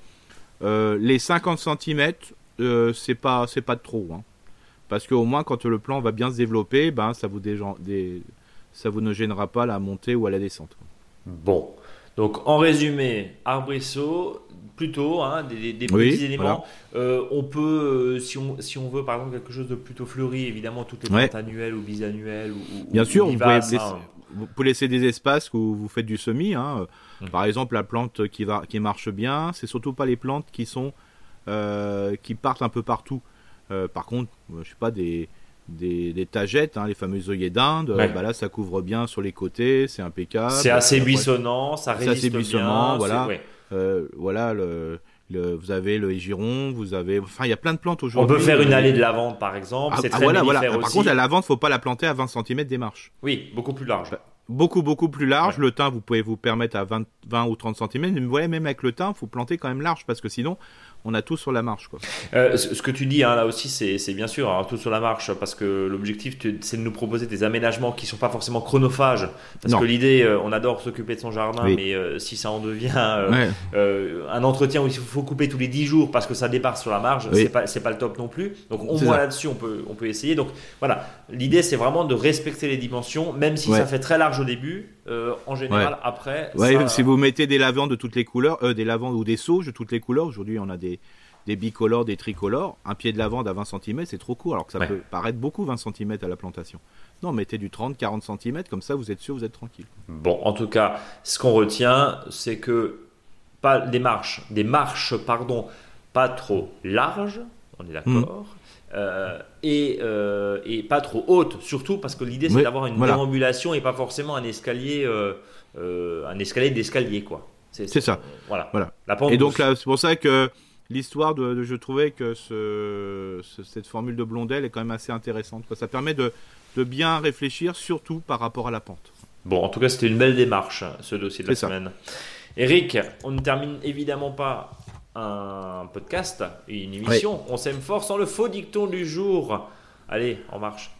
S2: euh, les 50 cm, c'est pas c'est pas de trop. Hein. Parce qu'au moins, quand le plan va bien se développer, ben, ça vous des, ça vous ne gênera pas la montée ou à la descente.
S1: Bon, donc en résumé, arbrisseau, plutôt hein, des, petits éléments. Euh, on peut, euh, si, on, si on veut par exemple quelque chose de plutôt fleuri, évidemment toutes les plantes annuelles ou bisannuelles ou,
S2: bien sûr, vous, pouvez laisser, des espaces où vous faites du semis. Hein. Hum. Par exemple, la plante qui va, qui marche bien, c'est surtout pas les plantes qui sont euh, qui partent un peu partout. par contre, je sais pas des des, tagettes, hein, les fameux œillets d'Inde. Bah là, ça couvre bien sur les côtés, c'est impeccable.
S1: C'est assez buissonnant, ça résiste assez buissonnant,
S2: Voilà, euh, voilà le, vous avez le giron, vous avez, enfin, il y a plein de plantes aujourd'hui.
S1: On peut faire une allée de lavande, par exemple. Ah, c'est ah, très voilà, voilà.
S2: Par contre, la lavande, faut pas la planter à 20 cm des marches.
S1: Oui, beaucoup plus large. Bah,
S2: beaucoup, beaucoup plus large. Le thym, vous pouvez vous permettre à 20, 20 ou 30 cm. Mais vous voyez, même avec le thym, faut planter quand même large parce que sinon, on a tout sur la marche. Quoi.
S1: Euh, ce que tu dis hein, là aussi, c'est bien sûr hein, tout sur la marche parce que l'objectif c'est de nous proposer des aménagements qui sont pas forcément chronophages. Parce que l'idée, euh, on adore s'occuper de son jardin, mais euh, si ça en devient un entretien où il faut couper tous les 10 jours parce que ça dépasse sur la marge, c'est pas, pas le top non plus. Donc au moins là-dessus, on peut, on peut essayer. Donc voilà, l'idée c'est vraiment de respecter les dimensions, même si ça fait très large au début. en général, après.
S2: Si vous mettez des lavants de toutes les couleurs, des lavants ou des sauges de toutes les couleurs, aujourd'hui on a des des, bicolores, des tricolores, un pied de lavande à 20 cm, c'est trop court, alors que ça peut paraître beaucoup 20 cm à la plantation. Non, mettez du 30, 40 cm, comme ça vous êtes sûr, vous êtes tranquille.
S1: Bon, en tout cas, ce qu'on retient, c'est que pas des marches, des marches, pardon, pas trop larges, on est d'accord. Hmm. Euh, et, euh, et, pas trop hautes, surtout parce que l'idée c'est d'avoir une déambulation et pas forcément un escalier, euh, un escalier d'escalier quoi.
S2: C'est ça. voilà. voilà. et donc là, c'est pour ça que l'histoire de, je trouvais que ce, cette formule de Blondel est quand même assez intéressante. Ça permet de, de, bien réfléchir, surtout par rapport à la pente.
S1: Bon, en tout cas, c'était une belle démarche, ce dossier de la semaine. Eric, on ne termine évidemment pas un podcast et une émission. On s'aime fort sans le faux dicton du jour. Allez, en marche.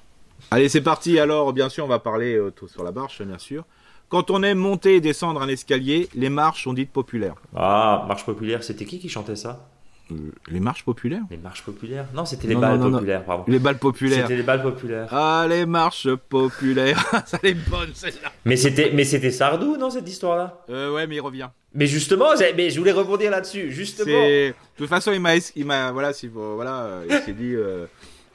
S2: Allez, c'est parti. Alors, bien sûr, on va parler euh, tout sur la marche, bien sûr. Quand on aime monter et descendre un escalier, les marches sont dites populaires.
S1: Ah, marche populaire, c'était qui qui chantait ça?
S2: Les marches populaires?
S1: Les marches populaires? Non, c'était les balles populaires, pardon.
S2: Les balles populaires.
S1: C'était les balles populaires.
S2: Ah, les marches populaires. ça est bonne celle-là.
S1: Mais c'était, mais c'était Sardou, non, cette histoire-là?
S2: Euh, Ouais, mais il revient.
S1: Mais justement, mais je voulais rebondir là-dessus, justement. De
S2: toute façon, il m'a, il m'a, voilà, si, voilà, il s'est dit. Euh,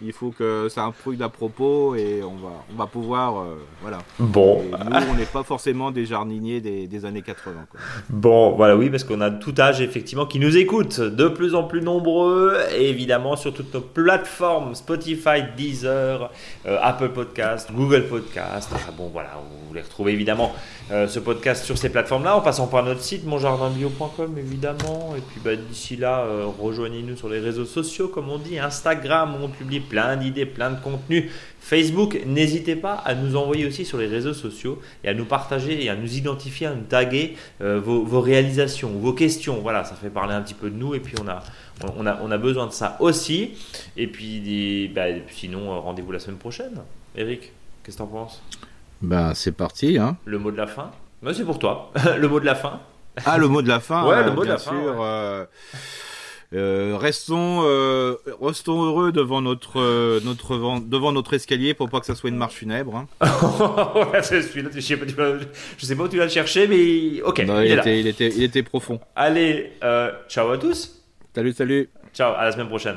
S2: il faut que ça un truc d'à propos et on va, on va pouvoir. Euh, voilà.
S1: Bon.
S2: nous, on n'est pas forcément des jardiniers des, années 80.
S1: Bon, voilà, oui, parce qu'on a tout âge, effectivement, qui nous écoute. De plus en plus nombreux, et évidemment, sur toutes nos plateformes Spotify, Deezer, euh, Apple Podcast, Google Podcast. Enfin, bon, voilà, vous les retrouvez évidemment euh, ce podcast sur ces plateformes-là, en passant par notre site monjardinbio.com évidemment. Et puis bah, d'ici là, rejoignez-nous sur les réseaux sociaux, comme on dit, Instagram, où on publie plein d'idées, plein de contenus. Facebook, n'hésitez pas à nous envoyer aussi sur les réseaux sociaux et à nous partager et à nous identifier, à nous taguer euh, vos, réalisations, vos questions. Voilà, ça fait parler un petit peu de nous et puis on a, on a, on a besoin de ça aussi. Et puis bah, sinon, euh, rendez-vous la semaine prochaine. Eric, qu'est-ce que tu en penses?
S2: Ben c'est parti. Hein.
S1: Le mot de la fin ben, C'est pour toi. le mot de la fin.
S2: Ah, le mot de la fin.
S1: ouais, le euh, mot de la fin.
S2: Euh, restons, euh, restons heureux devant notre, euh, notre, devant notre escalier pour pas que ça soit une marche funèbre. Hein.
S1: je, sais pas, je sais pas où tu vas le chercher, mais ok.
S2: il, était, il, était, il était profond.
S1: Allez, ciao à tous.
S2: Salut, salut.
S1: Ciao, à la semaine prochaine.